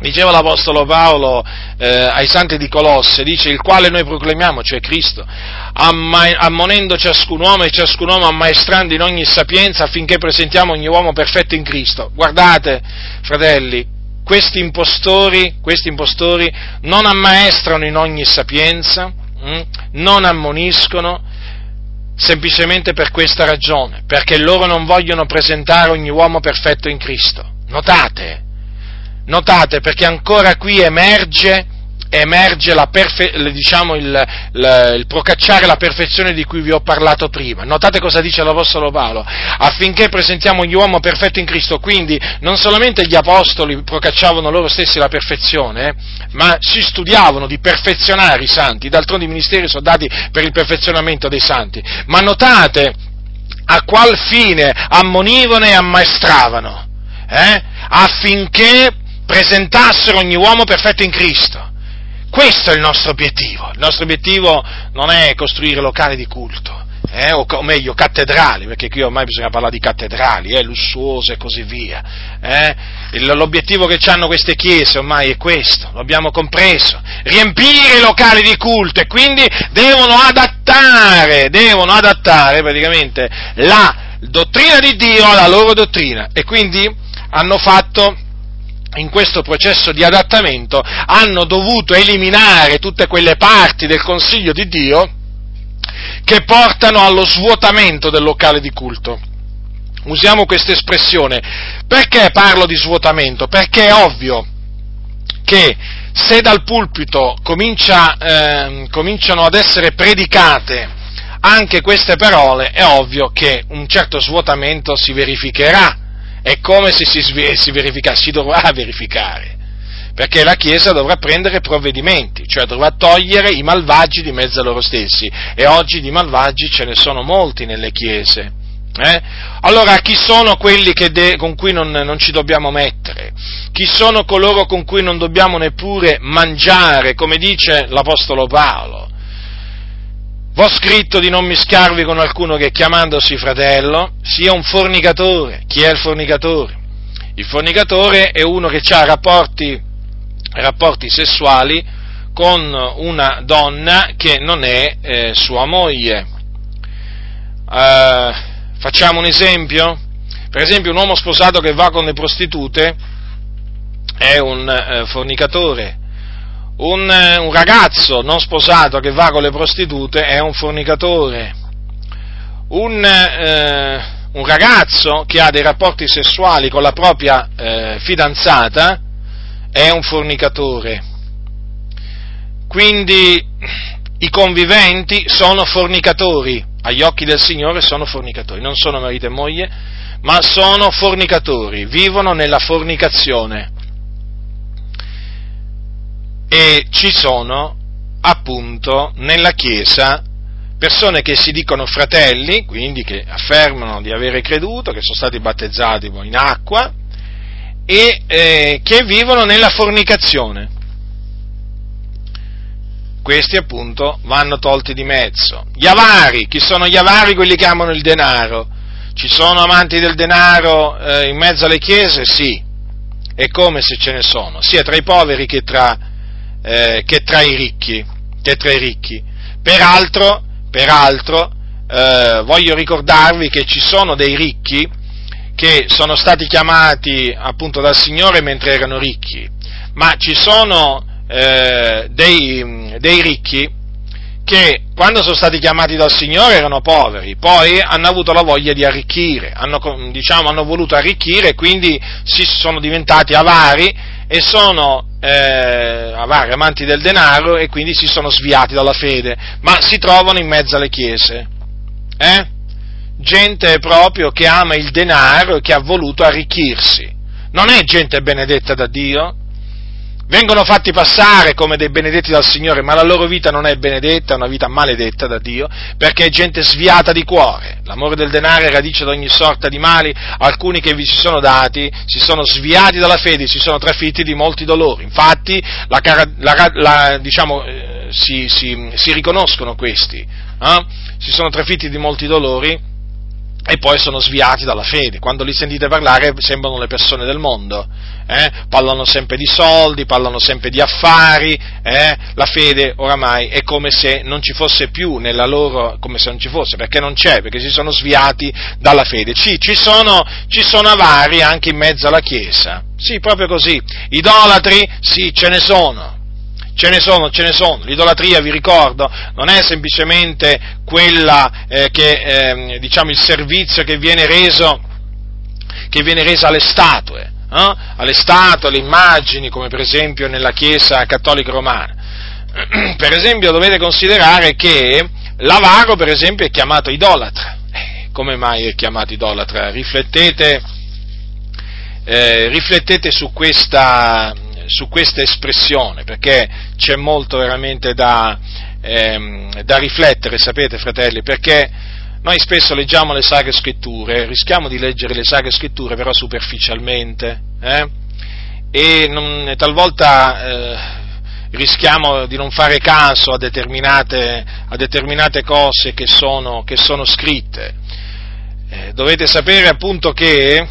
Diceva l'Apostolo Paolo eh, ai santi di Colosse, dice il quale noi proclamiamo, cioè Cristo, amma- ammonendo ciascun uomo e ciascun uomo ammaestrando in ogni sapienza affinché presentiamo ogni uomo perfetto in Cristo. Guardate, fratelli, questi impostori, questi impostori non ammaestrano in ogni sapienza, hm? non ammoniscono, semplicemente per questa ragione, perché loro non vogliono presentare ogni uomo perfetto in Cristo. Notate, Notate perché ancora qui emerge, emerge perfe- diciamo il, il, il, procacciare la perfezione di cui vi ho parlato prima. Notate cosa dice l'Apostolo Paolo, affinché presentiamo gli uomini perfetti in Cristo, quindi non solamente gli Apostoli procacciavano loro stessi la perfezione, ma si studiavano di perfezionare i santi, d'altronde i ministeri sono dati per il perfezionamento dei santi. Ma notate a qual fine ammonivano e ammaestravano, eh, affinché presentassero ogni uomo perfetto in Cristo. Questo è il nostro obiettivo. Il nostro obiettivo non è costruire locali di culto, eh, o, o, meglio cattedrali, perché qui ormai bisogna parlare di cattedrali, eh, lussuose e così via. Eh. L'obiettivo che hanno queste chiese ormai è questo, lo abbiamo compreso, riempire i locali di culto e quindi devono adattare, devono adattare praticamente la dottrina di Dio alla loro dottrina e quindi hanno fatto in questo processo di adattamento hanno dovuto eliminare tutte quelle parti del consiglio di Dio che portano allo svuotamento del locale di culto. Usiamo questa espressione. Perché parlo di svuotamento? Perché è ovvio che se dal pulpito comincia, eh, cominciano ad essere predicate anche queste parole, è ovvio che un certo svuotamento si verificherà è come se si, si si dovrà verificare, perché la Chiesa dovrà prendere provvedimenti, cioè dovrà togliere i malvagi di mezzo a loro stessi, e oggi di malvagi ce ne sono molti nelle Chiese. Eh? Allora, chi sono quelli de- con cui non, non, ci dobbiamo mettere? Chi sono coloro con cui non dobbiamo neppure mangiare, come dice l'Apostolo Paolo? V'ho scritto di non mischiarvi con alcuno che chiamandosi fratello sia un fornicatore. Chi è il fornicatore? Il fornicatore è uno che ha rapporti, rapporti sessuali con una donna che non è eh, sua moglie. Uh, facciamo un esempio? Per esempio un uomo sposato che va con le prostitute è un eh, fornicatore un, eh, un ragazzo non sposato che va con le prostitute è un fornicatore. Un, eh, un, ragazzo che ha dei rapporti sessuali con la propria eh, fidanzata è un fornicatore. Quindi i conviventi sono fornicatori, agli occhi del Signore sono fornicatori, non sono marito e moglie, ma sono fornicatori, vivono nella fornicazione e ci sono appunto nella Chiesa persone che si dicono fratelli, quindi che affermano di avere creduto, che sono stati battezzati in acqua e eh, che vivono nella fornicazione. Questi appunto vanno tolti di mezzo. Gli avari, chi sono gli avari? Quelli che amano il denaro. Ci sono amanti del denaro eh, in mezzo alle chiese? Sì. E come se ce ne sono, sia tra i poveri che tra eh, che tra i ricchi. che tra i ricchi. Peraltro, peraltro eh, voglio ricordarvi che ci sono dei ricchi che sono stati chiamati appunto dal Signore mentre erano ricchi, ma ci sono eh, dei, dei ricchi che quando sono stati chiamati dal Signore erano poveri, poi hanno avuto la voglia di arricchire, hanno, diciamo, hanno voluto arricchire e quindi si sono diventati avari e sono eh, avari, amanti del denaro e quindi si sono sviati dalla fede, ma si trovano in mezzo alle chiese. Eh? Gente proprio che ama il denaro e che ha voluto arricchirsi. Non è gente benedetta da Dio, vengono fatti passare come dei benedetti dal Signore, ma la loro vita non è benedetta, è una vita maledetta da Dio, perché è gente sviata di cuore. L'amore del denaro è radice di ogni sorta di mali, alcuni che vi si sono dati si sono sviati dalla fede, si sono trafitti di molti dolori. Infatti, la, la, la, diciamo, eh, si, si, si, riconoscono questi, eh? si sono trafitti di molti dolori e poi sono sviati dalla fede. Quando li sentite parlare sembrano le persone del mondo, eh? parlano sempre di soldi, parlano sempre di affari, eh? la fede oramai è come se non ci fosse più nella loro, come se non ci fosse, perché non c'è, perché si sono sviati dalla fede. Ci, ci, sono, ci sono avari anche in mezzo alla Chiesa, sì, proprio così. Idolatri, sì, ce ne sono, Ce ne sono, ce ne sono. L'idolatria, vi ricordo, non è semplicemente quella eh, che, eh, diciamo, il servizio che viene reso, che viene reso alle statue, eh? alle statue, alle immagini, come per esempio nella Chiesa cattolica romana. Per esempio dovete considerare che l'avaro, per esempio, è chiamato idolatra. Eh, come mai è chiamato idolatra? Riflettete, eh, riflettete su questa, su questa espressione, perché c'è molto veramente da, ehm, da riflettere, sapete fratelli, perché noi spesso leggiamo le sacre scritture, rischiamo di leggere le sacre scritture però superficialmente, eh? e non, talvolta eh, rischiamo di non fare caso a determinate, a determinate cose che sono, che sono scritte. Eh, dovete sapere appunto che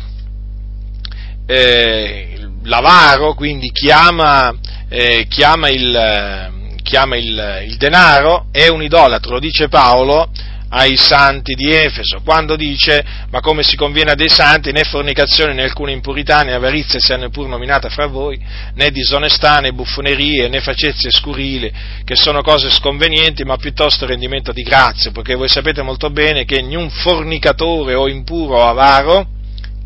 eh, l'avaro, quindi chiama, eh, chiama, il, chiama il, il, denaro, è un idolatro, lo dice Paolo ai santi di Efeso, quando dice, ma come si conviene a dei santi, né fornicazione, né alcuna impurità, né avarizia sia neppur nominata fra voi, né disonestà, né buffonerie, né facezie scurili, che sono cose sconvenienti, ma piuttosto rendimento di grazie, perché voi sapete molto bene che ogni fornicatore o impuro o avaro,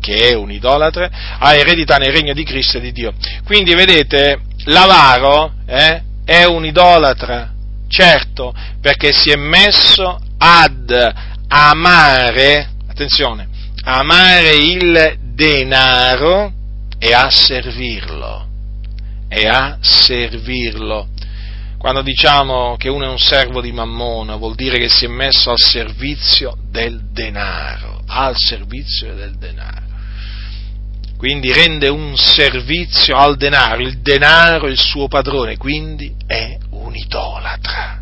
che è un idolatre, ha eredità nel regno di Cristo e di Dio. Quindi vedete, l'avaro eh, è un idolatra, certo, perché si è messo ad amare, attenzione, amare il denaro e a servirlo, e a servirlo. Quando diciamo che uno è un servo di Mammona, vuol dire che si è messo al servizio del denaro, al servizio del denaro quindi rende un servizio al denaro, il denaro è il suo padrone, quindi è un idolatra.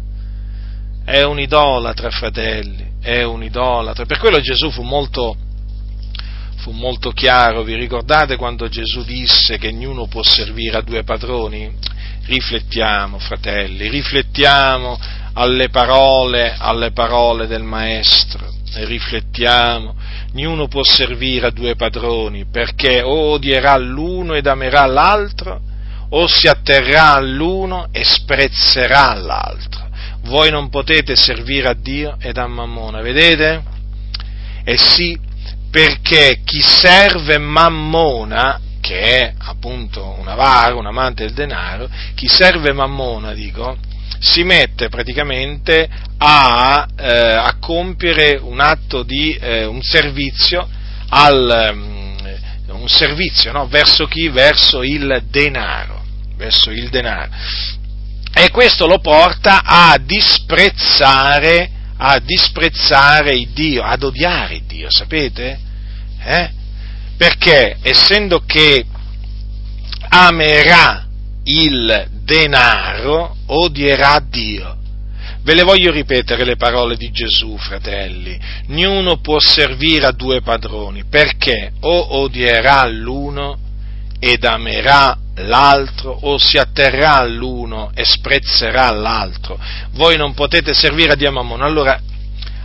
È un idolatra, fratelli, è un idolatra. Per quello Gesù fu molto, fu molto chiaro, vi ricordate quando Gesù disse che ognuno può servire a due padroni? Riflettiamo, fratelli, riflettiamo alle parole, alle parole del Maestro, riflettiamo Ognuno può servire a due padroni, perché o odierà l'uno ed amerà l'altro, o si atterrà all'uno e sprezzerà l'altro. Voi non potete servire a Dio ed a Mammona, vedete? E sì, perché chi serve Mammona, che è appunto un avaro, un amante del denaro, chi serve Mammona, dico, si mette praticamente a, eh, a compiere un atto di eh, un servizio, al, um, un servizio no? verso chi? Verso il denaro. Verso il denaro. E questo lo porta a disprezzare, a disprezzare Dio, ad odiare Dio, sapete? Eh? Perché essendo che amerà il denaro, odierà Dio. Ve le voglio ripetere le parole di Gesù, fratelli. Niuno può servire a due padroni, perché o odierà l'uno ed amerà l'altro, o si atterrà all'uno uno e sprezzerà l'altro. Voi non potete servire a Dio Mammone. Allora,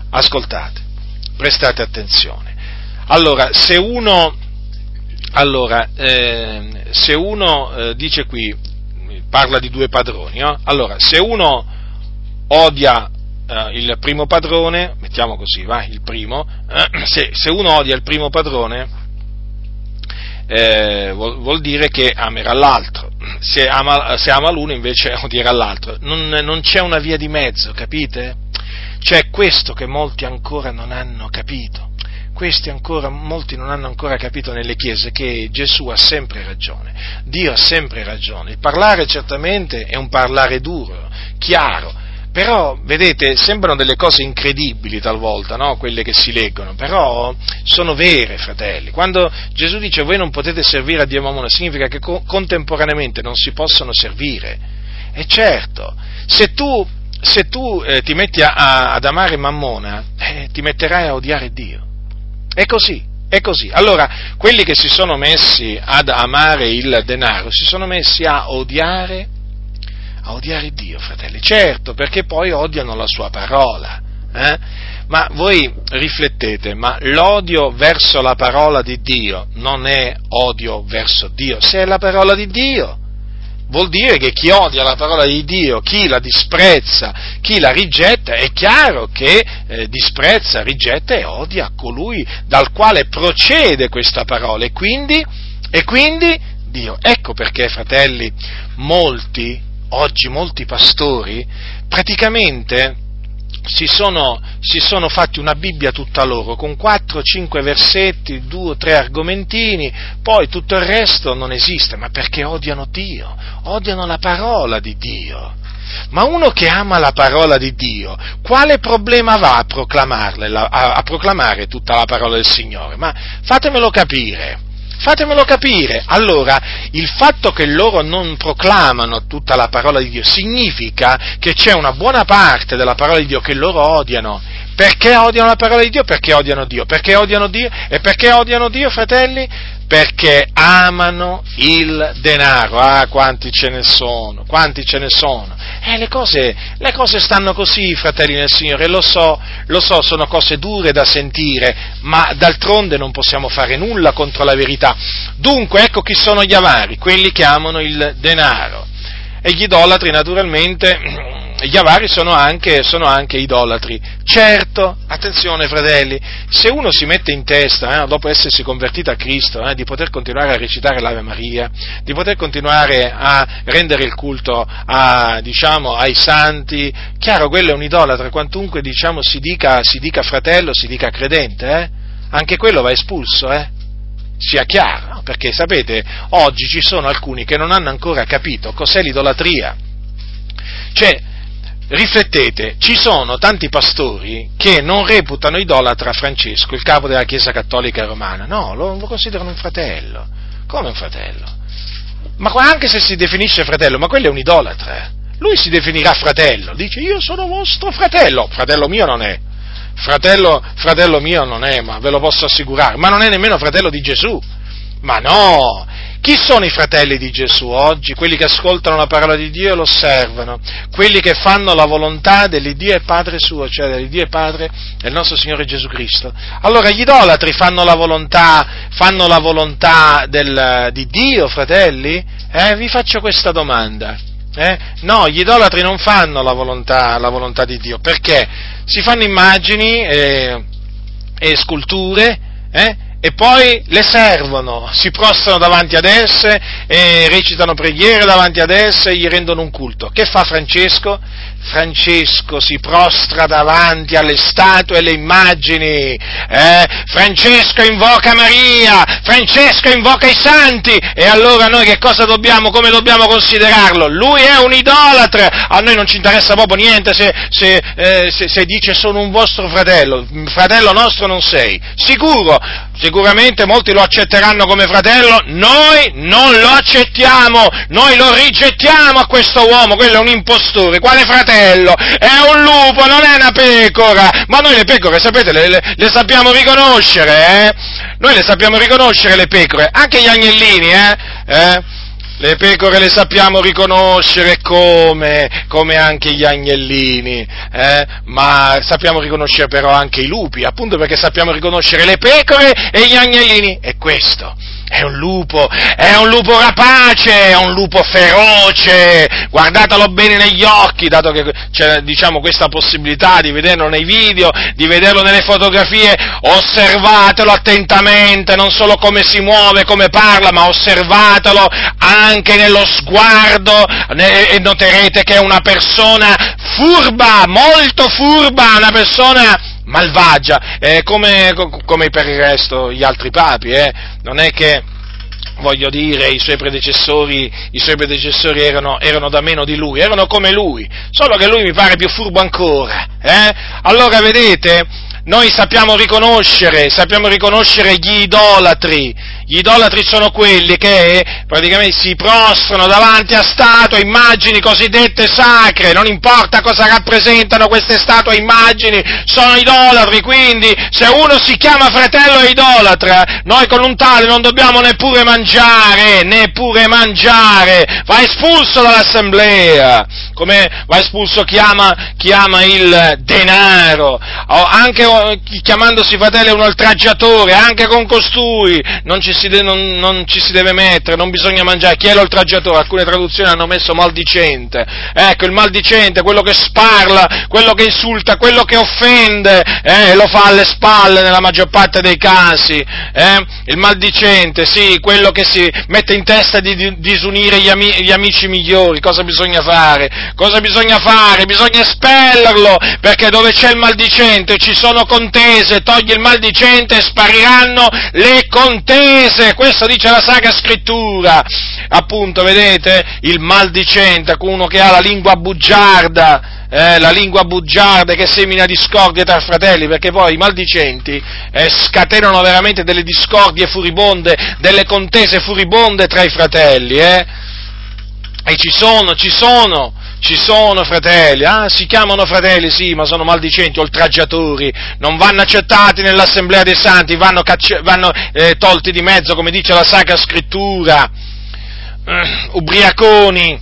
ascoltate, prestate attenzione. Allora, se uno, allora, eh, se uno eh, dice qui, parla di due padroni, no? allora, se uno odia eh, il primo padrone, mettiamo così, va, il primo, eh, se, se, uno odia il primo padrone, eh, vuol, vuol, dire che amerà l'altro, se ama, se ama l'uno invece odierà l'altro, non, non c'è una via di mezzo, capite? C'è questo che molti ancora non hanno capito questi ancora, molti non hanno ancora capito nelle chiese che Gesù ha sempre ragione, Dio ha sempre ragione. Il parlare certamente è un parlare duro, chiaro, però, vedete, sembrano delle cose incredibili talvolta, no? quelle che si leggono, però sono vere, fratelli. Quando Gesù dice voi non potete servire a Dio Mammona, significa che co- contemporaneamente non si possono servire. E certo, se tu, se tu eh, ti metti a, a, ad amare Mammona, eh, ti metterai a odiare Dio. È così, è così. Allora, quelli che si sono messi ad amare il denaro, si sono messi a odiare, a odiare Dio, fratelli. Certo, perché poi odiano la sua parola. Eh? Ma voi riflettete, ma l'odio verso la parola di Dio non è odio verso Dio, se è la parola di Dio vuol dire che chi odia la parola di Dio, chi la disprezza, chi la rigetta, è chiaro che eh, disprezza, rigetta e odia colui dal quale procede questa parola e quindi, e quindi Dio. Ecco perché, fratelli, molti, oggi molti pastori, praticamente si sono, si sono, fatti una Bibbia tutta loro, con 4-5 versetti, 2 o 3 argomentini, poi tutto il resto non esiste, ma perché odiano Dio, odiano la parola di Dio. Ma uno che ama la parola di Dio, quale problema va a, a, a proclamare tutta la parola del Signore? Ma fatemelo capire. Fatemelo capire. Allora, il fatto che loro non proclamano tutta la parola di Dio significa che c'è una buona parte della parola di Dio che loro odiano. Perché odiano la parola di Dio? Perché odiano Dio. Perché odiano Dio? E perché odiano Dio, fratelli? Perché amano il denaro. Ah, quanti ce ne sono, quanti ce ne sono. Eh, le cose, le cose stanno così, fratelli nel Signore, lo so, lo so, sono cose dure da sentire, ma d'altronde non possiamo fare nulla contro la verità. Dunque, ecco chi sono gli avari, quelli che amano il denaro. E gli idolatri, naturalmente, gli avari sono anche, sono anche, idolatri. Certo, attenzione fratelli, se uno si mette in testa, eh, dopo essersi convertito a Cristo, eh, di poter continuare a recitare l'Ave Maria, di poter continuare a rendere il culto a, diciamo, ai santi, chiaro, quello è un idolatra, quantunque diciamo, si, dica, si, dica, fratello, si dica credente, eh, anche quello va espulso, eh, sia chiaro, perché sapete, oggi ci sono alcuni che non hanno ancora capito cos'è l'idolatria. Cioè, riflettete, ci sono tanti pastori che non reputano idolatra Francesco, il capo della Chiesa Cattolica Romana, no, lo, lo considerano un fratello. Come un fratello? Ma anche se si definisce fratello, ma quello è un idolatra. Eh. Lui si definirà fratello, dice io sono vostro fratello, fratello mio non è. Fratello, fratello mio non è, ma ve lo posso assicurare, ma non è nemmeno fratello di Gesù. Ma no, chi sono i fratelli di Gesù oggi? Quelli che ascoltano la parola di Dio e lo osservano, quelli che fanno la volontà dell'Iddio e Padre suo, cioè dell'Iddio e Padre del nostro Signore Gesù Cristo. Allora gli idolatri fanno la volontà, fanno la volontà del, di Dio, fratelli? Eh, vi faccio questa domanda. Eh? No, gli idolatri non fanno la volontà, la volontà di Dio, perché si fanno immagini e, e sculture, eh? e poi le servono, si prostrano davanti ad esse e recitano preghiere davanti ad esse e gli rendono un culto. Che fa Francesco? Francesco si prostra davanti alle statue e alle immagini, eh? Francesco invoca Maria, Francesco invoca i santi, e allora noi che cosa dobbiamo, come dobbiamo considerarlo? Lui è un idolatra, a noi non ci interessa proprio niente se, se, eh, se, se dice sono un vostro fratello, fratello nostro non sei, sicuro, sicuramente molti lo accetteranno come fratello, noi non lo accettiamo, noi lo rigettiamo a questo uomo, quello è un impostore, quale fratello? Fratello, è un lupo, non è una pecora, ma noi le pecore, sapete, le, le, le sappiamo riconoscere, eh? Noi le sappiamo riconoscere le pecore, anche gli agnellini, eh? eh? le pecore le sappiamo riconoscere come, come anche gli agnellini, eh? ma sappiamo riconoscere però anche i lupi, appunto perché sappiamo riconoscere le pecore e gli agnellini. E questo è un lupo, è un lupo rapace, è un lupo feroce, guardatelo bene negli occhi, dato che c'è diciamo, questa possibilità di vederlo nei video, di vederlo nelle fotografie, osservatelo attentamente, non solo come si muove, come parla, ma osservatelo anche nello sguardo. E noterete che è una persona furba, molto furba, una persona malvagia, eh, come, come, per il resto gli altri papi, eh? non è che voglio dire, i suoi predecessori, i suoi predecessori erano, erano, da meno di lui, erano come lui, solo che lui mi pare più furbo ancora. Eh? Allora vedete, noi sappiamo riconoscere, sappiamo riconoscere gli idolatri, gli idolatri sono quelli che praticamente si prostrano davanti a statue, immagini cosiddette sacre, non importa cosa rappresentano queste statue, immagini, sono idolatri, quindi se uno si chiama fratello è idolatra, noi con un tale non dobbiamo neppure mangiare, neppure mangiare, va espulso dall'assemblea, come va espulso chi ama, chi ama il denaro, anche chiamandosi fratello è un oltraggiatore, anche con costui, non ci si de- non, non, ci si deve mettere, non bisogna mangiare. Chi è l'oltraggiatore? Alcune traduzioni hanno messo maldicente. Ecco, il maldicente, quello che sparla, quello che insulta, quello che offende, eh, lo fa alle spalle nella maggior parte dei casi. Eh? Il maldicente, sì, quello che si mette in testa di, di disunire gli, ami- gli amici migliori. Cosa bisogna fare? Cosa bisogna fare? Bisogna espellerlo, perché dove c'è il maldicente ci sono contese, togli il maldicente e spariranno le contese paese, questo dice la Sacra Scrittura, appunto, vedete, il maldicente, uno che ha la lingua bugiarda, eh, la lingua bugiarda che semina discordie tra fratelli, perché poi i maldicenti eh, scatenano veramente delle discordie furibonde, delle contese furibonde tra i fratelli, eh? E ci sono, ci sono, ci sono fratelli, ah, si chiamano fratelli, sì, ma sono maldicenti, oltraggiatori, non vanno accettati nell'assemblea dei santi, vanno, cacci- vanno eh, tolti di mezzo, come dice la Sacra Scrittura, uh, ubriaconi,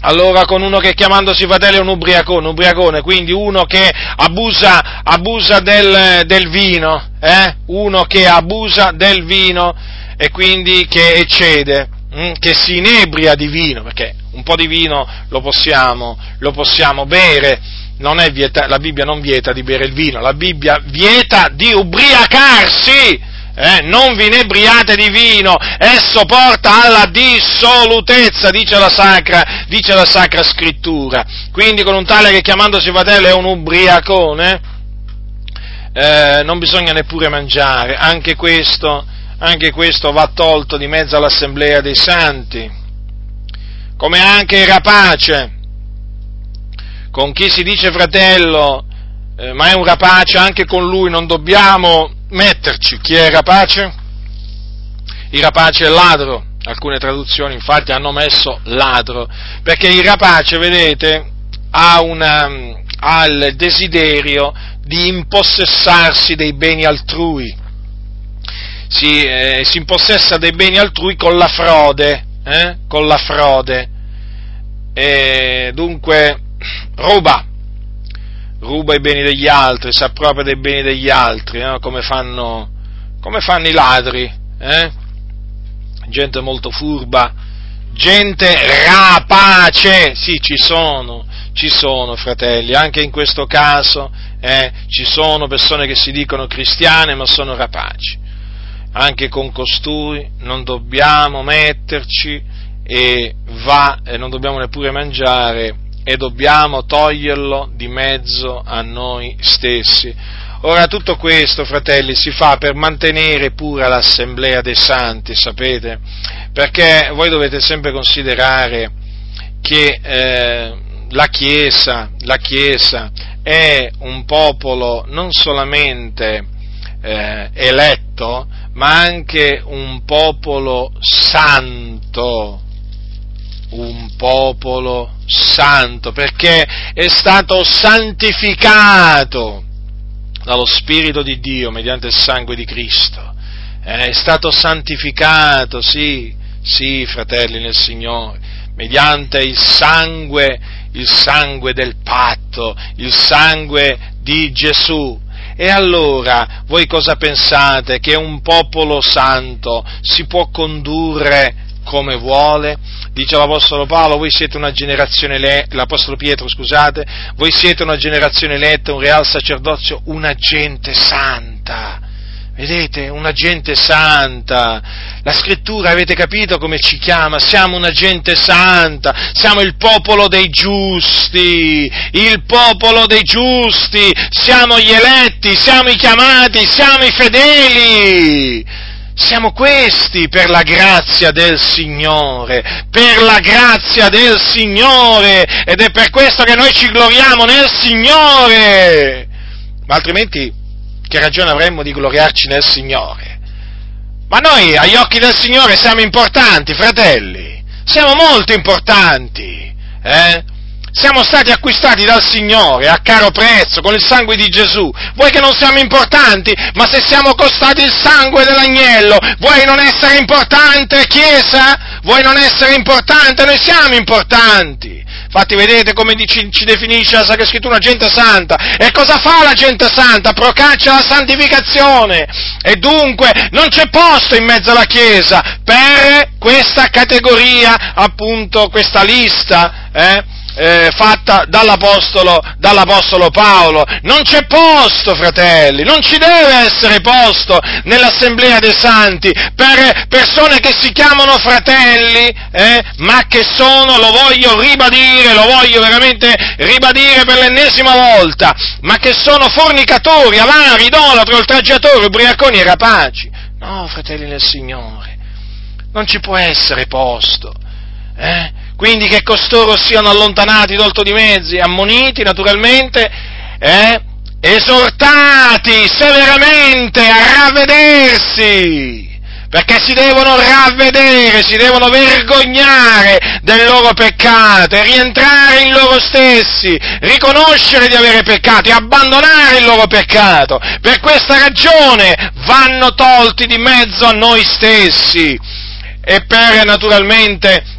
allora con uno che chiamandosi fratello è un ubriacone, ubriacone, quindi uno che abusa, abusa del, del, vino, eh? uno che abusa del vino e quindi che eccede, hm? che si inebria di vino, perché un po' di vino lo possiamo, lo possiamo bere, vieta, la Bibbia non vieta di bere il vino, la Bibbia vieta di ubriacarsi, eh, non vi inebriate di vino, esso porta alla dissolutezza, dice la, sacra, dice la Sacra Scrittura. Quindi con un tale che chiamandosi fratello è un ubriacone, eh, non bisogna neppure mangiare, anche questo, anche questo va tolto di mezzo all'assemblea dei santi come anche il rapace, con chi si dice fratello, eh, ma è un rapace, anche con lui non dobbiamo metterci. Chi è rapace? Il rapace è ladro, alcune traduzioni infatti hanno messo ladro, perché il rapace, vedete, ha, una, ha il desiderio di impossessarsi dei beni altrui, si, eh, si impossessa dei beni altrui con la frode, eh? con la frode. E dunque ruba, ruba i beni degli altri, si appropria dei beni degli altri, no? come, fanno, come, fanno, i ladri, eh? gente molto furba, gente rapace, sì ci sono, ci sono fratelli, anche in questo caso eh, ci sono persone che si dicono cristiane ma sono rapaci anche con costui non dobbiamo metterci e va, e non dobbiamo neppure mangiare e dobbiamo toglierlo di mezzo a noi stessi. Ora tutto questo, fratelli, si fa per mantenere pura l'assemblea dei santi, sapete? Perché voi dovete sempre considerare che eh, la Chiesa, la Chiesa è un popolo non solamente eh, eletto, ma anche un popolo santo, un popolo santo, perché è stato santificato dallo Spirito di Dio mediante il sangue di Cristo, eh, è stato santificato, sì, Sì, fratelli nel Signore, mediante il sangue, il sangue del patto, il sangue di Gesù. E allora voi cosa pensate? Che un popolo santo si può condurre come vuole? Dice l'Apostolo Paolo, voi siete una generazione eletta, l'Apostolo Pietro, scusate, voi siete una generazione eletta, un real sacerdozio, una gente santa Vedete, una gente santa. La scrittura, avete capito come ci chiama? Siamo una gente santa, siamo il popolo dei giusti, il popolo dei giusti, siamo gli eletti, siamo i chiamati, siamo i fedeli. Siamo questi per la grazia del Signore, per la grazia del Signore, ed è per questo che noi ci gloriamo nel Signore. Ma altrimenti che ragione avremmo di gloriarci nel Signore? Ma noi agli occhi del Signore siamo importanti, fratelli, siamo molto importanti, eh? Siamo stati acquistati dal Signore a caro prezzo, con il sangue di Gesù. Vuoi che non siamo importanti? Ma se siamo costati il sangue dell'agnello, vuoi non essere importante, Chiesa? Vuoi non essere importante? Noi siamo importanti. Infatti vedete come ci, ci definisce la Sacra Scrittura gente santa. E cosa fa la gente santa? Procaccia la santificazione. E dunque non c'è posto in mezzo alla Chiesa per questa categoria, appunto, questa lista, eh? Eh, fatta dall'apostolo, dall'apostolo, Paolo. Non c'è posto, fratelli, non ci deve essere posto nell'assemblea dei santi per persone che si chiamano fratelli, eh, ma che sono, lo voglio ribadire, lo voglio veramente ribadire per l'ennesima volta, ma che sono fornicatori, avari, idolatri, oltraggiatori, ubriaconi e rapaci. No, fratelli del Signore, non ci può essere posto. Eh? Quindi che costoro siano allontanati d'olto di mezzi, ammoniti naturalmente, eh, esortati severamente a ravvedersi, perché si devono ravvedere, si devono vergognare del loro peccato rientrare in loro stessi, riconoscere di avere peccato e abbandonare il loro peccato. Per questa ragione vanno tolti di mezzo a noi stessi e per naturalmente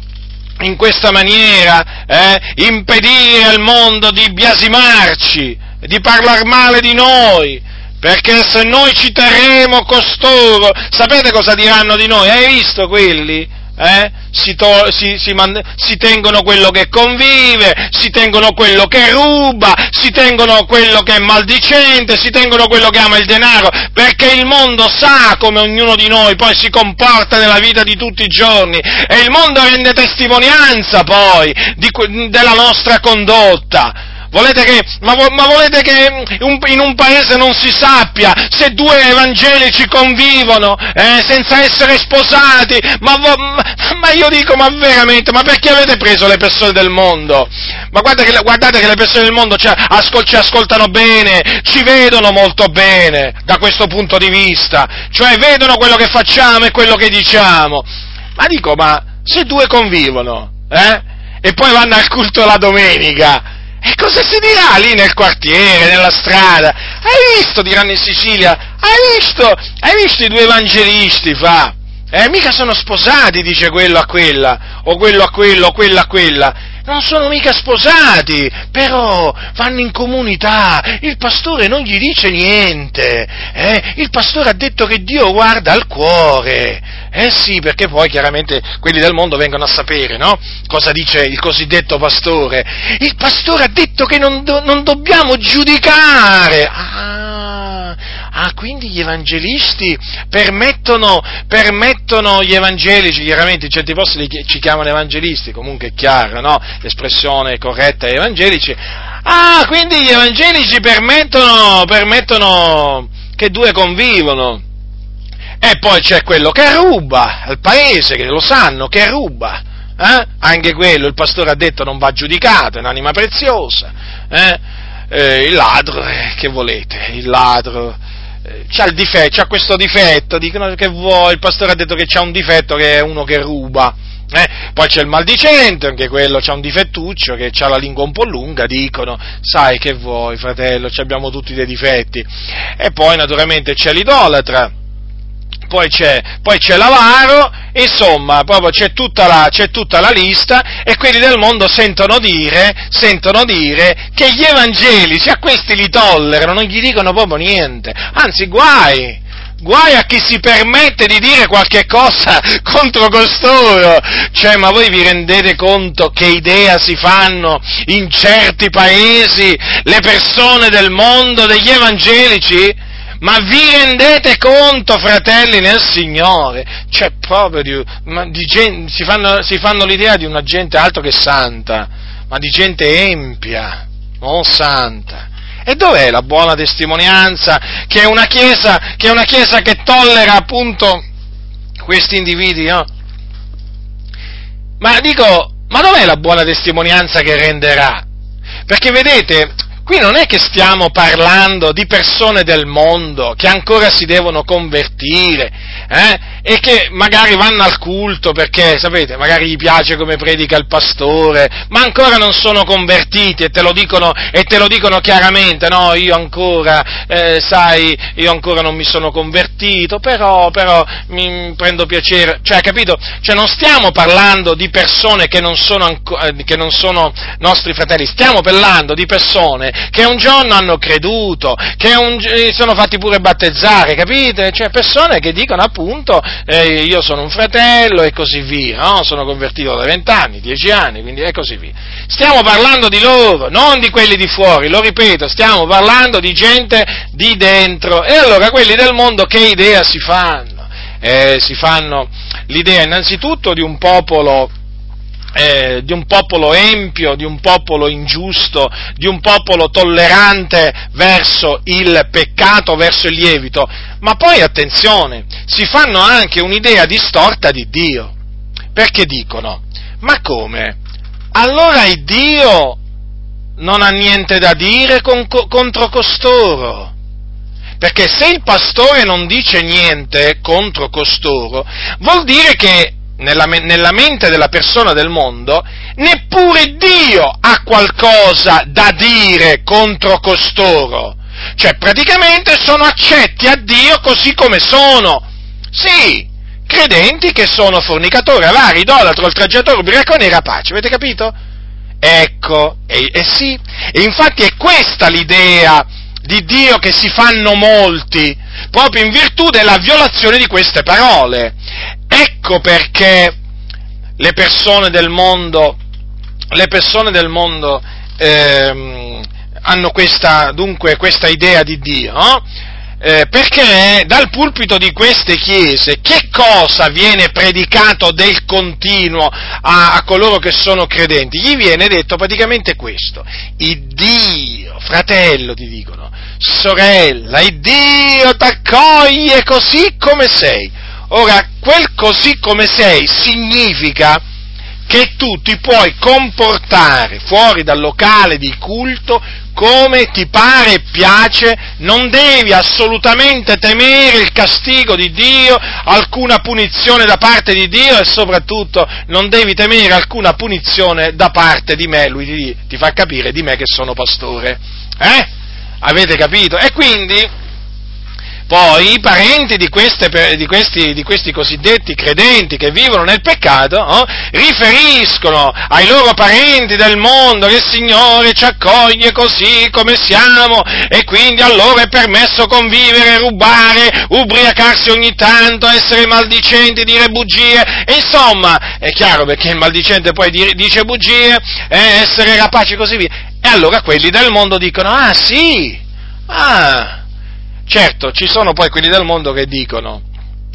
in questa maniera eh, impedire al mondo di biasimarci, di parlare male di noi, perché se noi ci terremo costoro, sapete cosa diranno di noi? Hai visto quelli? Eh? si, to- si, si, man- si, tengono quello che convive, si tengono quello che ruba, si tengono quello che è maldicente, si tengono quello che ama il denaro, perché il mondo sa come ognuno di noi poi si comporta nella vita di tutti i giorni e il mondo rende testimonianza poi di, della nostra condotta. Volete che, ma, ma, volete che in un paese non si sappia se due evangelici convivono eh, senza essere sposati? Ma, ma, io dico, ma veramente, ma perché avete preso le persone del mondo? Ma guardate che, guardate che le persone del mondo ci, ascol, ci ascoltano bene, ci vedono molto bene da questo punto di vista, cioè vedono quello che facciamo e quello che diciamo. Ma dico, ma se due convivono, eh? E poi vanno al culto la domenica, e cosa si dirà lì nel quartiere, nella strada? Hai visto, diranno in Sicilia, hai visto, hai visto i due evangelisti, fa? Eh, mica sono sposati, dice quello a quella, o quello a quello, o quella a quella non sono mica sposati, però vanno in comunità, il pastore non gli dice niente, eh? il pastore ha detto che Dio guarda al cuore, eh sì, perché poi chiaramente quelli del mondo vengono a sapere, no? Cosa dice il cosiddetto pastore? Il pastore ha detto che non, do, non dobbiamo giudicare, ah, Ah, quindi gli evangelisti permettono, permettono gli evangelici, chiaramente in certi posti li, ci chiamano evangelisti, comunque è chiaro, no? L'espressione corretta è evangelici. Ah, quindi gli evangelici permettono, permettono che due convivono. E poi c'è quello che ruba al paese, che lo sanno, che ruba. Eh? Anche quello, il pastore ha detto non va giudicato, è un'anima preziosa. Eh? Eh, il ladro, eh, che volete? Il ladro c'ha, difetto, c'ha questo difetto, dicono che vuoi, il pastore ha detto che c'ha un difetto che è uno che ruba. Eh? Poi c'è il maldicente, anche quello c'ha un difettuccio, che ha la lingua un po' lunga, dicono, sai che vuoi fratello, abbiamo tutti dei difetti. E poi naturalmente c'è l'idolatra, poi c'è, poi c'è l'avaro, insomma, proprio c'è tutta, la, c'è tutta la lista e quelli del mondo sentono dire, sentono dire che gli evangelici a questi li tollerano, non gli dicono proprio niente, anzi guai, Guai a chi si permette di dire qualche cosa contro costoro. Cioè, ma voi vi rendete conto che idea si fanno in certi paesi le persone del mondo, degli evangelici? Ma vi rendete conto, fratelli nel Signore? Cioè, proprio di, di gente, si, fanno, si fanno l'idea di una gente altro che santa, ma di gente empia, non santa. E dov'è la buona testimonianza che è una chiesa che, una chiesa che tollera appunto questi individui? No? Ma dico, ma dov'è la buona testimonianza che renderà? Perché vedete, Qui non è che stiamo parlando di persone del mondo che ancora si devono convertire eh, e che magari vanno al culto perché, sapete, magari gli piace come predica il pastore, ma ancora non sono convertiti e te lo dicono, te lo dicono chiaramente, no, io ancora, eh, sai, io ancora non mi sono convertito, però, però mi prendo piacere, cioè, capito? Cioè non stiamo parlando di persone che non sono, eh, che non sono nostri fratelli, stiamo parlando di persone che un giorno hanno creduto, che un, eh, sono fatti pure battezzare, capite? Cioè persone che dicono appunto eh, io sono un fratello e così via, no? Sono convertito da vent'anni, dieci anni, quindi e così via. Stiamo parlando di loro, non di quelli di fuori, lo ripeto, stiamo parlando di gente di dentro. E allora quelli del mondo che idea si fanno? Eh, si fanno l'idea innanzitutto di un popolo eh, di un popolo empio, di un popolo ingiusto, di un popolo tollerante verso il peccato, verso il lievito, ma poi attenzione, si fanno anche un'idea distorta di Dio, perché dicono, ma come? Allora il Dio non ha niente da dire con, contro costoro? Perché se il pastore non dice niente contro costoro, vuol dire che nella, nella mente della persona del mondo, neppure Dio ha qualcosa da dire contro costoro. Cioè, praticamente sono accetti a Dio così come sono. Sì, credenti che sono fornicatori, avari, idolatro, oltraggiatori, ubriaconi e rapaci, avete capito? Ecco, e, e sì, e infatti è questa l'idea di Dio che si fanno molti, proprio in virtù della violazione di queste parole. Ecco perché le persone del mondo, persone del mondo ehm, hanno questa, dunque, questa idea di Dio, no? eh, perché dal pulpito di queste chiese che cosa viene predicato del continuo a, a, coloro che sono credenti? Gli viene detto praticamente questo, il Dio, fratello ti dicono, sorella, il Dio ti accoglie così come sei. Ora, quel così come sei significa che tu ti puoi comportare fuori dal locale di culto come ti pare e piace, non devi assolutamente temere il castigo di Dio, alcuna punizione da parte di Dio e soprattutto non devi temere alcuna punizione da parte di me, lui ti, fa capire di me che sono pastore. Eh? Avete capito? E quindi poi i parenti di, queste, di, questi, di, questi, cosiddetti credenti che vivono nel peccato oh, riferiscono ai loro parenti del mondo che il Signore ci accoglie così come siamo e quindi a loro è permesso convivere, rubare, ubriacarsi ogni tanto, essere maldicenti, dire bugie. E insomma, è chiaro perché il maldicente poi dice bugie, eh, essere rapaci e così via. E allora quelli del mondo dicono, ah sì, ah Certo, ci sono poi quelli del mondo che dicono,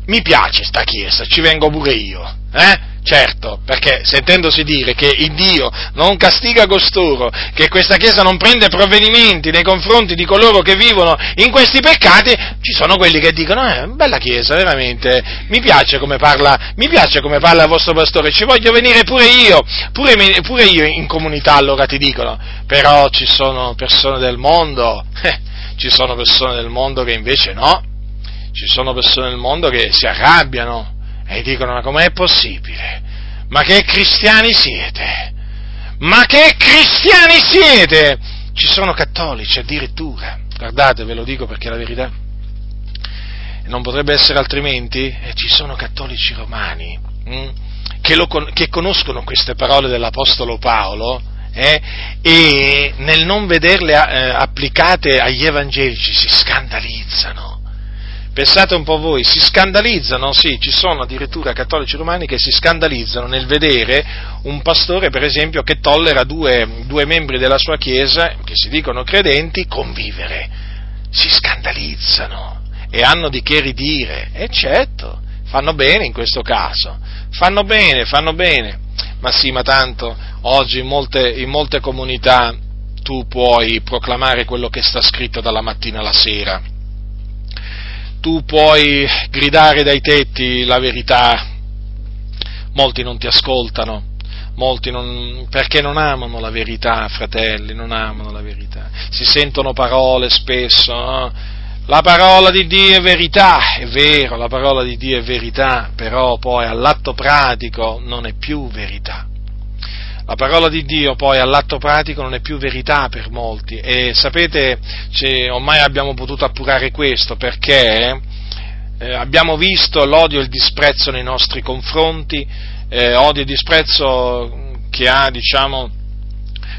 mi piace sta chiesa, ci vengo pure io, eh? Certo, perché sentendosi dire che il Dio non castiga costoro, che questa Chiesa non prende provvedimenti nei confronti di coloro che vivono in questi peccati, ci sono quelli che dicono, eh, bella Chiesa, veramente, mi piace come parla, piace come parla il vostro pastore, ci voglio venire pure io, pure, pure io in comunità allora ti dicono, però ci sono persone del mondo, eh, ci sono persone del mondo che invece no, ci sono persone del mondo che si arrabbiano e dicono ma com'è possibile? Ma che cristiani siete? Ma che cristiani siete? Ci sono cattolici addirittura, guardate ve lo dico perché è la verità. non potrebbe essere altrimenti? Eh, ci sono cattolici romani hm, che, lo, che, conoscono queste parole dell'Apostolo Paolo eh, e nel non vederle eh, applicate agli evangelici si scandalizzano. Pensate un po' voi, si scandalizzano, sì, ci sono addirittura cattolici romani che si scandalizzano nel vedere un pastore, per esempio, che tollera due, due membri della sua chiesa, che si dicono credenti, convivere. Si scandalizzano e hanno di che ridire, e certo, fanno bene in questo caso, fanno bene, fanno bene, ma sì, ma tanto oggi in molte, in molte comunità tu puoi proclamare quello che sta scritto dalla mattina alla sera tu puoi gridare dai tetti la verità, molti non ti ascoltano, molti non, perché non amano la verità, fratelli, non amano la verità. Si sentono parole spesso, no? la parola di Dio è verità, è vero, la parola di Dio è verità, però poi all'atto pratico non è più verità. La parola di Dio poi all'atto pratico non è più verità per molti e sapete, ormai abbiamo potuto appurare questo perché eh, abbiamo visto l'odio e il disprezzo nei nostri confronti, eh, odio e disprezzo che ha diciamo,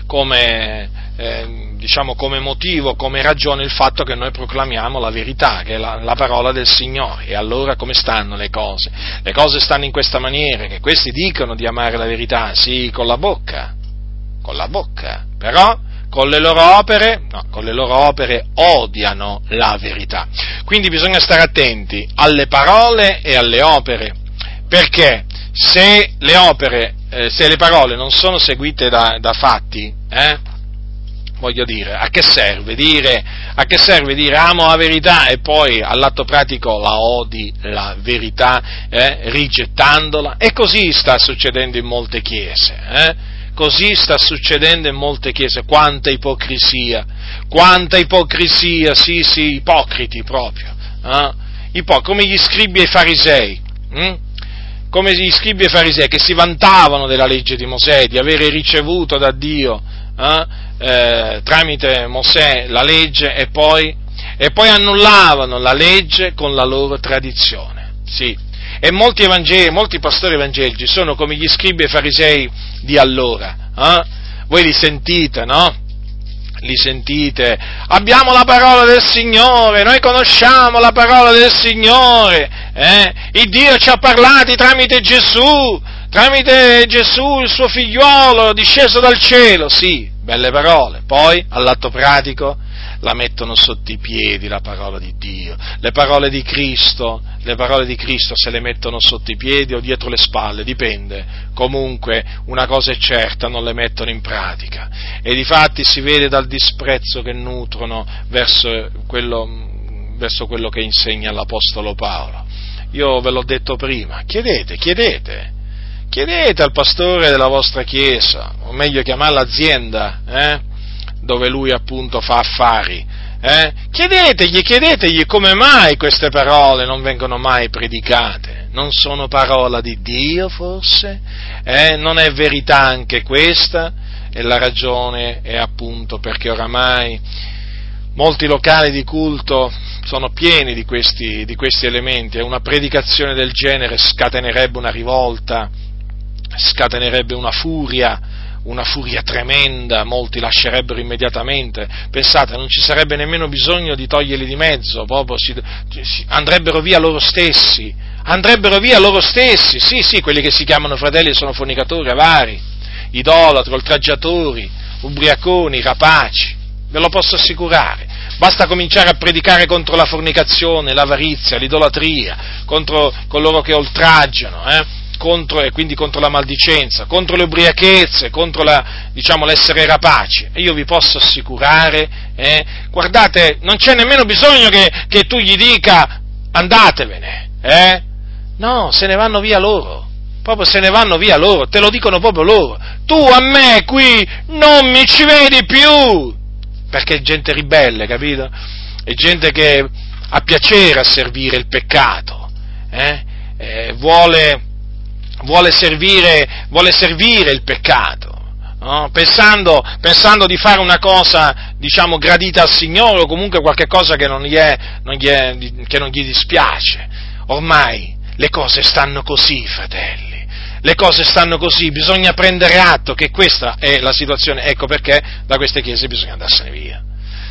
come, eh, diciamo, come, motivo, come ragione il fatto che noi proclamiamo la verità, che è la, la, parola del Signore. E allora come stanno le cose? Le cose stanno in questa maniera, che questi dicono di amare la verità, sì, con la bocca, con la bocca, però con le loro opere, no, con le loro opere odiano la verità. Quindi bisogna stare attenti alle parole e alle opere, perché se le opere eh, se le parole non sono seguite da, da fatti, eh, voglio dire, a che serve dire, a che serve dire amo la verità e poi all'atto pratico la odi la verità, eh, rigettandola? E così sta succedendo in molte chiese, eh? Così sta succedendo in molte chiese, quanta ipocrisia, quanta ipocrisia, sì, sì, ipocriti proprio, eh? Ipo- come gli scribi e i farisei. Hm? come gli scribi e farisei che si vantavano della legge di Mosè, di avere ricevuto da Dio eh, eh, tramite Mosè la legge e poi, e poi, annullavano la legge con la loro tradizione. Sì. E molti, molti pastori evangelici sono come gli scribi e farisei di allora. Eh? Voi li sentite, no? li sentite, abbiamo la parola del Signore, noi conosciamo la parola del Signore, eh? il Dio ci ha parlati tramite Gesù, tramite Gesù il suo figliuolo disceso dal cielo, sì, belle parole, poi all'atto pratico la mettono sotto i piedi la parola di Dio, le parole di Cristo, le parole di Cristo se le mettono sotto i piedi o dietro le spalle, dipende, comunque una cosa è certa, non le mettono in pratica. E di fatti si vede dal disprezzo che nutrono verso quello, verso quello che insegna l'Apostolo Paolo. Io ve l'ho detto prima, chiedete, chiedete, chiedete al pastore della vostra chiesa, o meglio chiamarla azienda, eh? dove lui appunto fa affari. Eh? Chiedetegli, chiedetegli come mai queste parole non vengono mai predicate. Non sono parola di Dio forse? Eh? Non è verità anche questa? E la ragione è appunto perché oramai molti locali di culto sono pieni di questi, di questi elementi e una predicazione del genere scatenerebbe una rivolta, scatenerebbe una furia, una furia tremenda, molti lascerebbero immediatamente, pensate, non ci sarebbe nemmeno bisogno di toglierli di mezzo, proprio si, si, andrebbero via loro stessi, andrebbero via loro stessi, sì, sì, quelli che si chiamano fratelli sono fornicatori avari, idolatri, oltraggiatori, ubriaconi, rapaci, ve lo posso assicurare. Basta cominciare a predicare contro la fornicazione, l'avarizia, l'idolatria, contro coloro che oltraggiano, eh? Contro, e quindi contro la maldicenza, contro le ubriachezze, contro la, diciamo, l'essere rapaci. E io vi posso assicurare, eh, guardate, non c'è nemmeno bisogno che, che tu gli dica andatevene, eh? No, se ne vanno via loro. Proprio se ne vanno via loro, te lo dicono proprio loro. Tu a me qui non mi ci vedi più. Perché è gente ribelle, capito? È gente che ha piacere a servire il peccato, eh? Eh, vuole, vuole servire, vuole servire il peccato, no? pensando, pensando, di fare una cosa, diciamo, gradita al Signore o comunque qualche cosa che non gli, è, non gli è, che non gli dispiace. Ormai le cose stanno così, fratelli. Le cose stanno così, bisogna prendere atto che questa è la situazione, ecco perché da queste chiese bisogna andarsene via.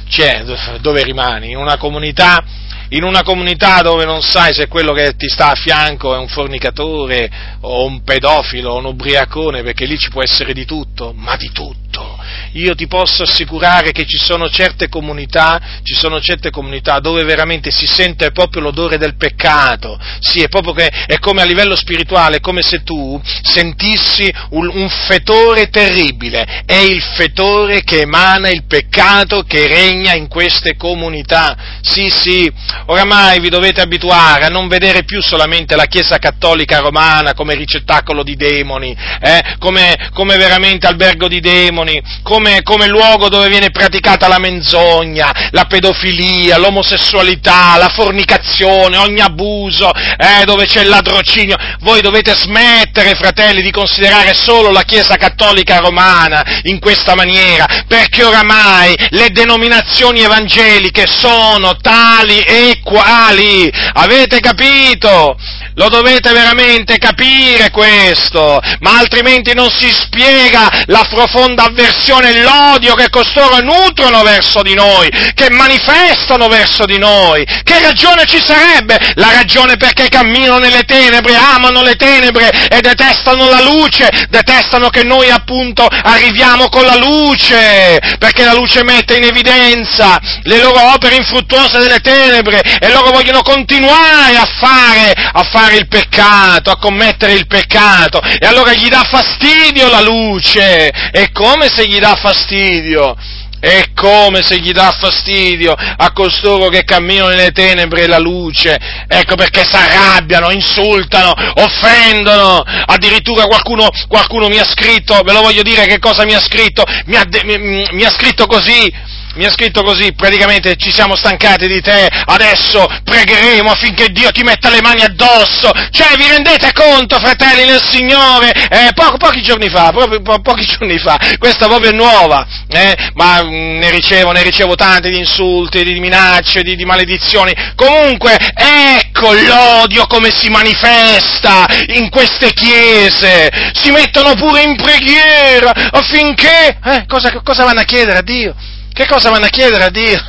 Cioè, dove rimani? In una comunità in una comunità dove non sai se quello che ti sta a fianco è un fornicatore o un pedofilo o un ubriacone, perché lì ci può essere di tutto, ma di tutto. Io ti posso assicurare che ci sono certe comunità, ci sono certe comunità dove veramente si sente proprio l'odore del peccato. Sì, è proprio che è come a livello spirituale, è come se tu sentissi un, un fetore terribile. È il fetore che emana il peccato che regna in queste comunità. Sì, sì, oramai vi dovete abituare a non vedere più solamente la Chiesa Cattolica Romana come ricettacolo di demoni, eh, come, come, veramente albergo di demoni, come, come, luogo dove viene praticata la menzogna, la pedofilia, l'omosessualità, la fornicazione, ogni abuso, eh, dove c'è il ladrocinio. Voi dovete smettere, fratelli, di considerare solo la Chiesa Cattolica Romana in questa maniera, perché oramai le denominazioni evangeliche sono tali e quali. Avete capito? Lo dovete veramente capire questo, ma altrimenti non si spiega la profonda avversione e l'odio che costoro nutrono verso di noi, che manifestano verso di noi. Che ragione ci sarebbe? La ragione perché camminano nelle tenebre, amano le tenebre e detestano la luce, detestano che noi appunto arriviamo con la luce, perché la luce mette in evidenza le loro opere infruttuose delle tenebre e loro vogliono continuare a fare, a fare il peccato, a commettere il peccato, e allora gli dà fastidio la luce, è come se gli dà fastidio. È come se gli dà fastidio a costoro che camminano nelle tenebre e la luce. Ecco perché si arrabbiano, insultano, offendono. Addirittura qualcuno, qualcuno, mi ha scritto, ve lo voglio dire che cosa mi ha scritto, mi ha, mi, mi ha scritto così mi ha scritto così, praticamente ci siamo stancati di te, adesso pregheremo affinché Dio ti metta le mani addosso. Cioè, vi rendete conto, fratelli nel Signore? Eh, po- pochi giorni fa, proprio po- pochi giorni fa, questa proprio è nuova, eh, ma mh, mm, ne ricevo, ne ricevo tanti di insulti, di minacce, di, di maledizioni. Comunque, ecco l'odio come si manifesta in queste chiese. Si mettono pure in preghiera affinché, eh, cosa, cosa vanno a chiedere a Dio? Che cosa vanno a chiedere a Dio?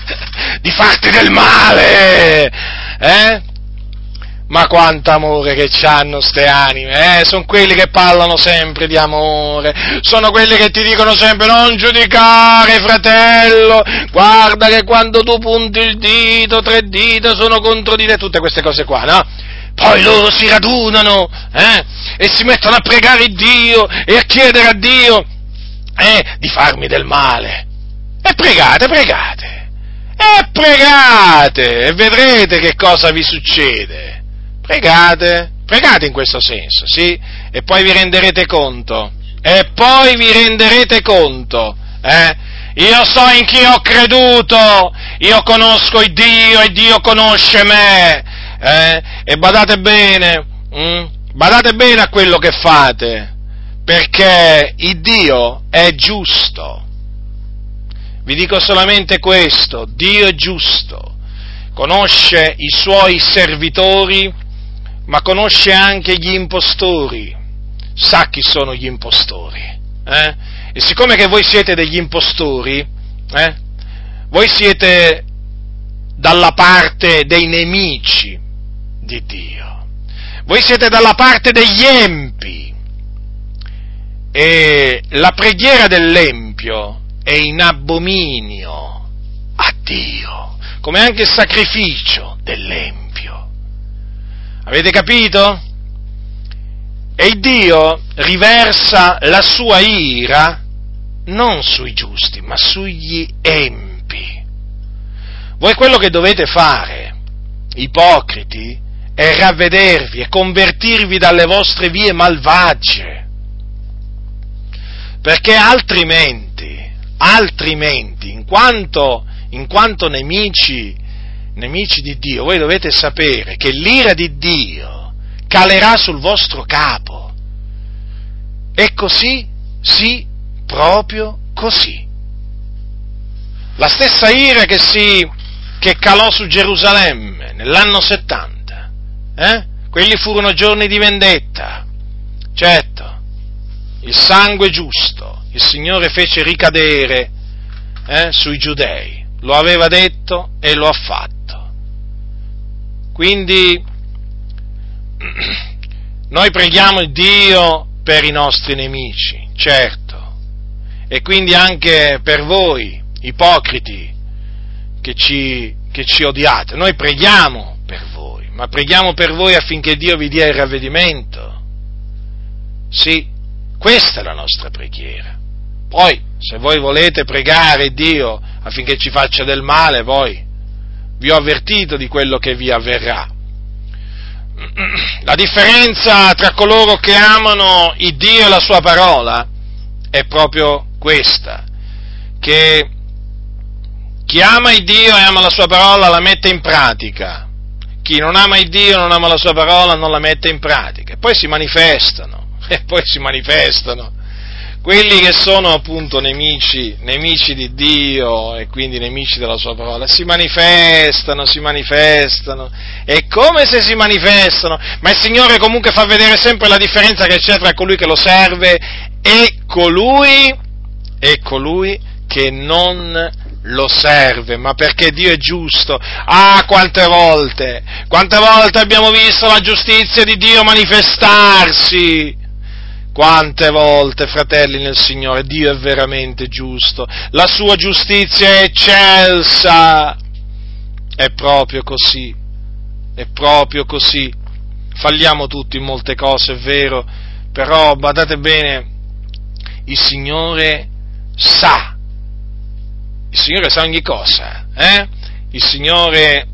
di farti del male! Eh? Ma quanto amore che hanno ste anime, eh? Sono quelli che parlano sempre di amore, sono quelli che ti dicono sempre non giudicare, fratello, guarda che quando tu punti il dito, tre dita sono contro di te, tutte queste cose qua, no? Poi loro si radunano, eh? E si mettono a pregare Dio e a chiedere a Dio, eh? Di farmi del male. E pregate, pregate. E pregate e vedrete che cosa vi succede. Pregate, pregate in questo senso, sì? E poi vi renderete conto. E poi vi renderete conto, eh? Io so in chi ho creduto, io conosco il Dio e Dio conosce me. Eh? E badate bene, hm? badate bene a quello che fate, perché il Dio è giusto vi dico solamente questo, Dio è giusto, conosce i suoi servitori, ma conosce anche gli impostori, sa chi sono gli impostori. Eh? E siccome che voi siete degli impostori, eh, voi siete dalla parte dei nemici di Dio, voi siete dalla parte degli empi e la preghiera dell'empio è in abominio a Dio, come anche il sacrificio dell'empio. Avete capito? E Dio riversa la sua ira non sui giusti, ma sugli empi. Voi quello che dovete fare, ipocriti, è ravvedervi e convertirvi dalle vostre vie malvagie, perché altrimenti altrimenti, in quanto, in quanto nemici, nemici di Dio, voi dovete sapere che l'ira di Dio calerà sul vostro capo. E così si proprio così. La stessa ira che, si, che calò su Gerusalemme nell'anno 70, eh? quelli furono giorni di vendetta, certo, il sangue giusto, il Signore fece ricadere eh, sui giudei, lo aveva detto e lo ha fatto. Quindi noi preghiamo Dio per i nostri nemici, certo, e quindi anche per voi, ipocriti, che ci, che ci odiate. Noi preghiamo per voi, ma preghiamo per voi affinché Dio vi dia il ravvedimento. Sì, questa è la nostra preghiera. Poi, se voi volete pregare Dio affinché ci faccia del male, poi vi ho avvertito di quello che vi avverrà. La differenza tra coloro che amano il Dio e la sua parola è proprio questa, che chi ama il Dio e ama la sua parola la mette in pratica, chi non ama il Dio e non ama la sua parola non la mette in pratica, e poi si manifestano, e poi si manifestano quelli che sono appunto nemici, nemici di Dio e quindi nemici della sua parola, si manifestano, si manifestano, è come se si manifestano, ma il Signore comunque fa vedere sempre la differenza che c'è tra colui che lo serve e colui, e colui che non lo serve, ma perché Dio è giusto. Ah, quante volte, quante volte abbiamo visto la giustizia di Dio manifestarsi quante volte, fratelli nel Signore, Dio è veramente giusto, la sua giustizia è eccelsa. È proprio così, è proprio così. Falliamo tutti in molte cose, è vero, però badate bene, il Signore sa, il Signore sa ogni cosa, eh? Il Signore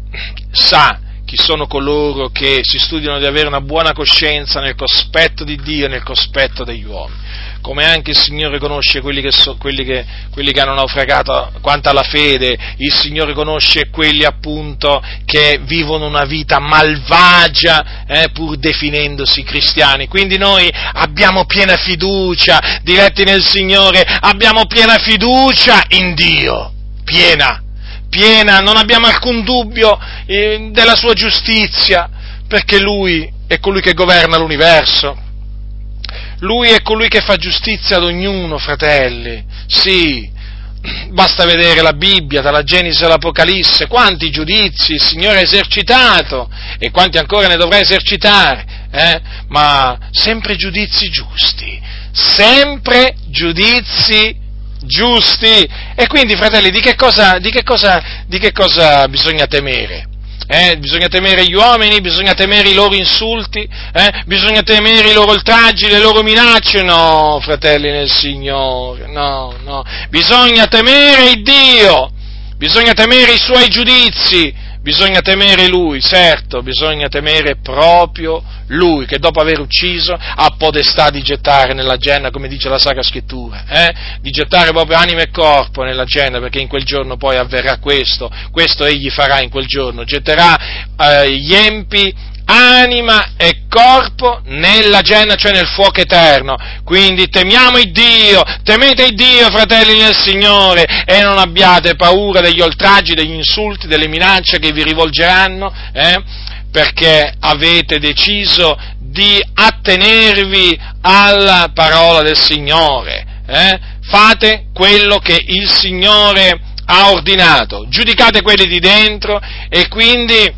sa chi sono coloro che si studiano di avere una buona coscienza nel cospetto di Dio e nel cospetto degli uomini, come anche il Signore conosce quelli che, so, quelli che, quelli che hanno naufragato quanto alla fede, il Signore conosce quelli appunto che vivono una vita malvagia eh, pur definendosi cristiani. Quindi noi abbiamo piena fiducia, diretti nel Signore, abbiamo piena fiducia in Dio, piena piena, non abbiamo alcun dubbio eh, della sua giustizia, perché Lui è colui che governa l'universo. Lui è colui che fa giustizia ad ognuno, fratelli. Sì, basta vedere la Bibbia, dalla Genesi all'Apocalisse, quanti giudizi il Signore ha esercitato e quanti ancora ne dovrà esercitare, eh? ma sempre giudizi giusti, sempre giudizi giusti. E quindi, fratelli, di che cosa, di che cosa, di che cosa bisogna temere? Eh, bisogna temere gli uomini, bisogna temere i loro insulti, eh, bisogna temere i loro oltraggi, le loro minacce, no, fratelli nel Signore, no, no, bisogna temere il Dio, bisogna temere i suoi giudizi, bisogna temere lui, certo, bisogna temere proprio lui, che dopo aver ucciso ha potestà di gettare nella genna, come dice la Sacra Scrittura, eh? di gettare proprio anima e corpo nella genna, perché in quel giorno poi avverrà questo, questo egli farà in quel giorno, getterà eh, gli empi anima e corpo nella genna, cioè nel fuoco eterno. Quindi temiamo il Dio, temete il Dio, fratelli del Signore, e non abbiate paura degli oltraggi, degli insulti, delle minacce che vi rivolgeranno, eh, perché avete deciso di attenervi alla parola del Signore. Eh? Fate quello che il Signore ha ordinato, giudicate quelli di dentro e quindi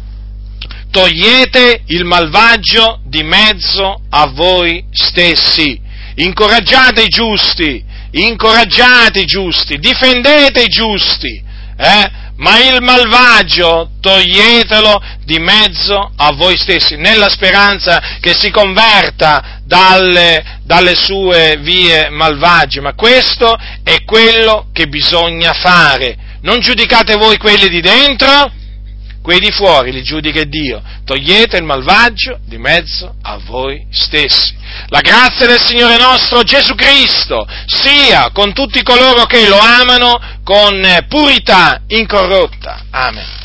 togliete il malvagio di mezzo a voi stessi, incoraggiate i giusti, incoraggiate i giusti, difendete i giusti, eh? ma il malvagio toglietelo di mezzo a voi stessi, nella speranza che si converta dalle, dalle sue vie malvagie, ma questo è quello che bisogna fare. Non giudicate voi quelli di dentro, quei di fuori li giudica Dio, togliete il malvagio di mezzo a voi stessi. La grazia del Signore nostro Gesù Cristo sia con tutti coloro che lo amano con purità incorrotta. Amen.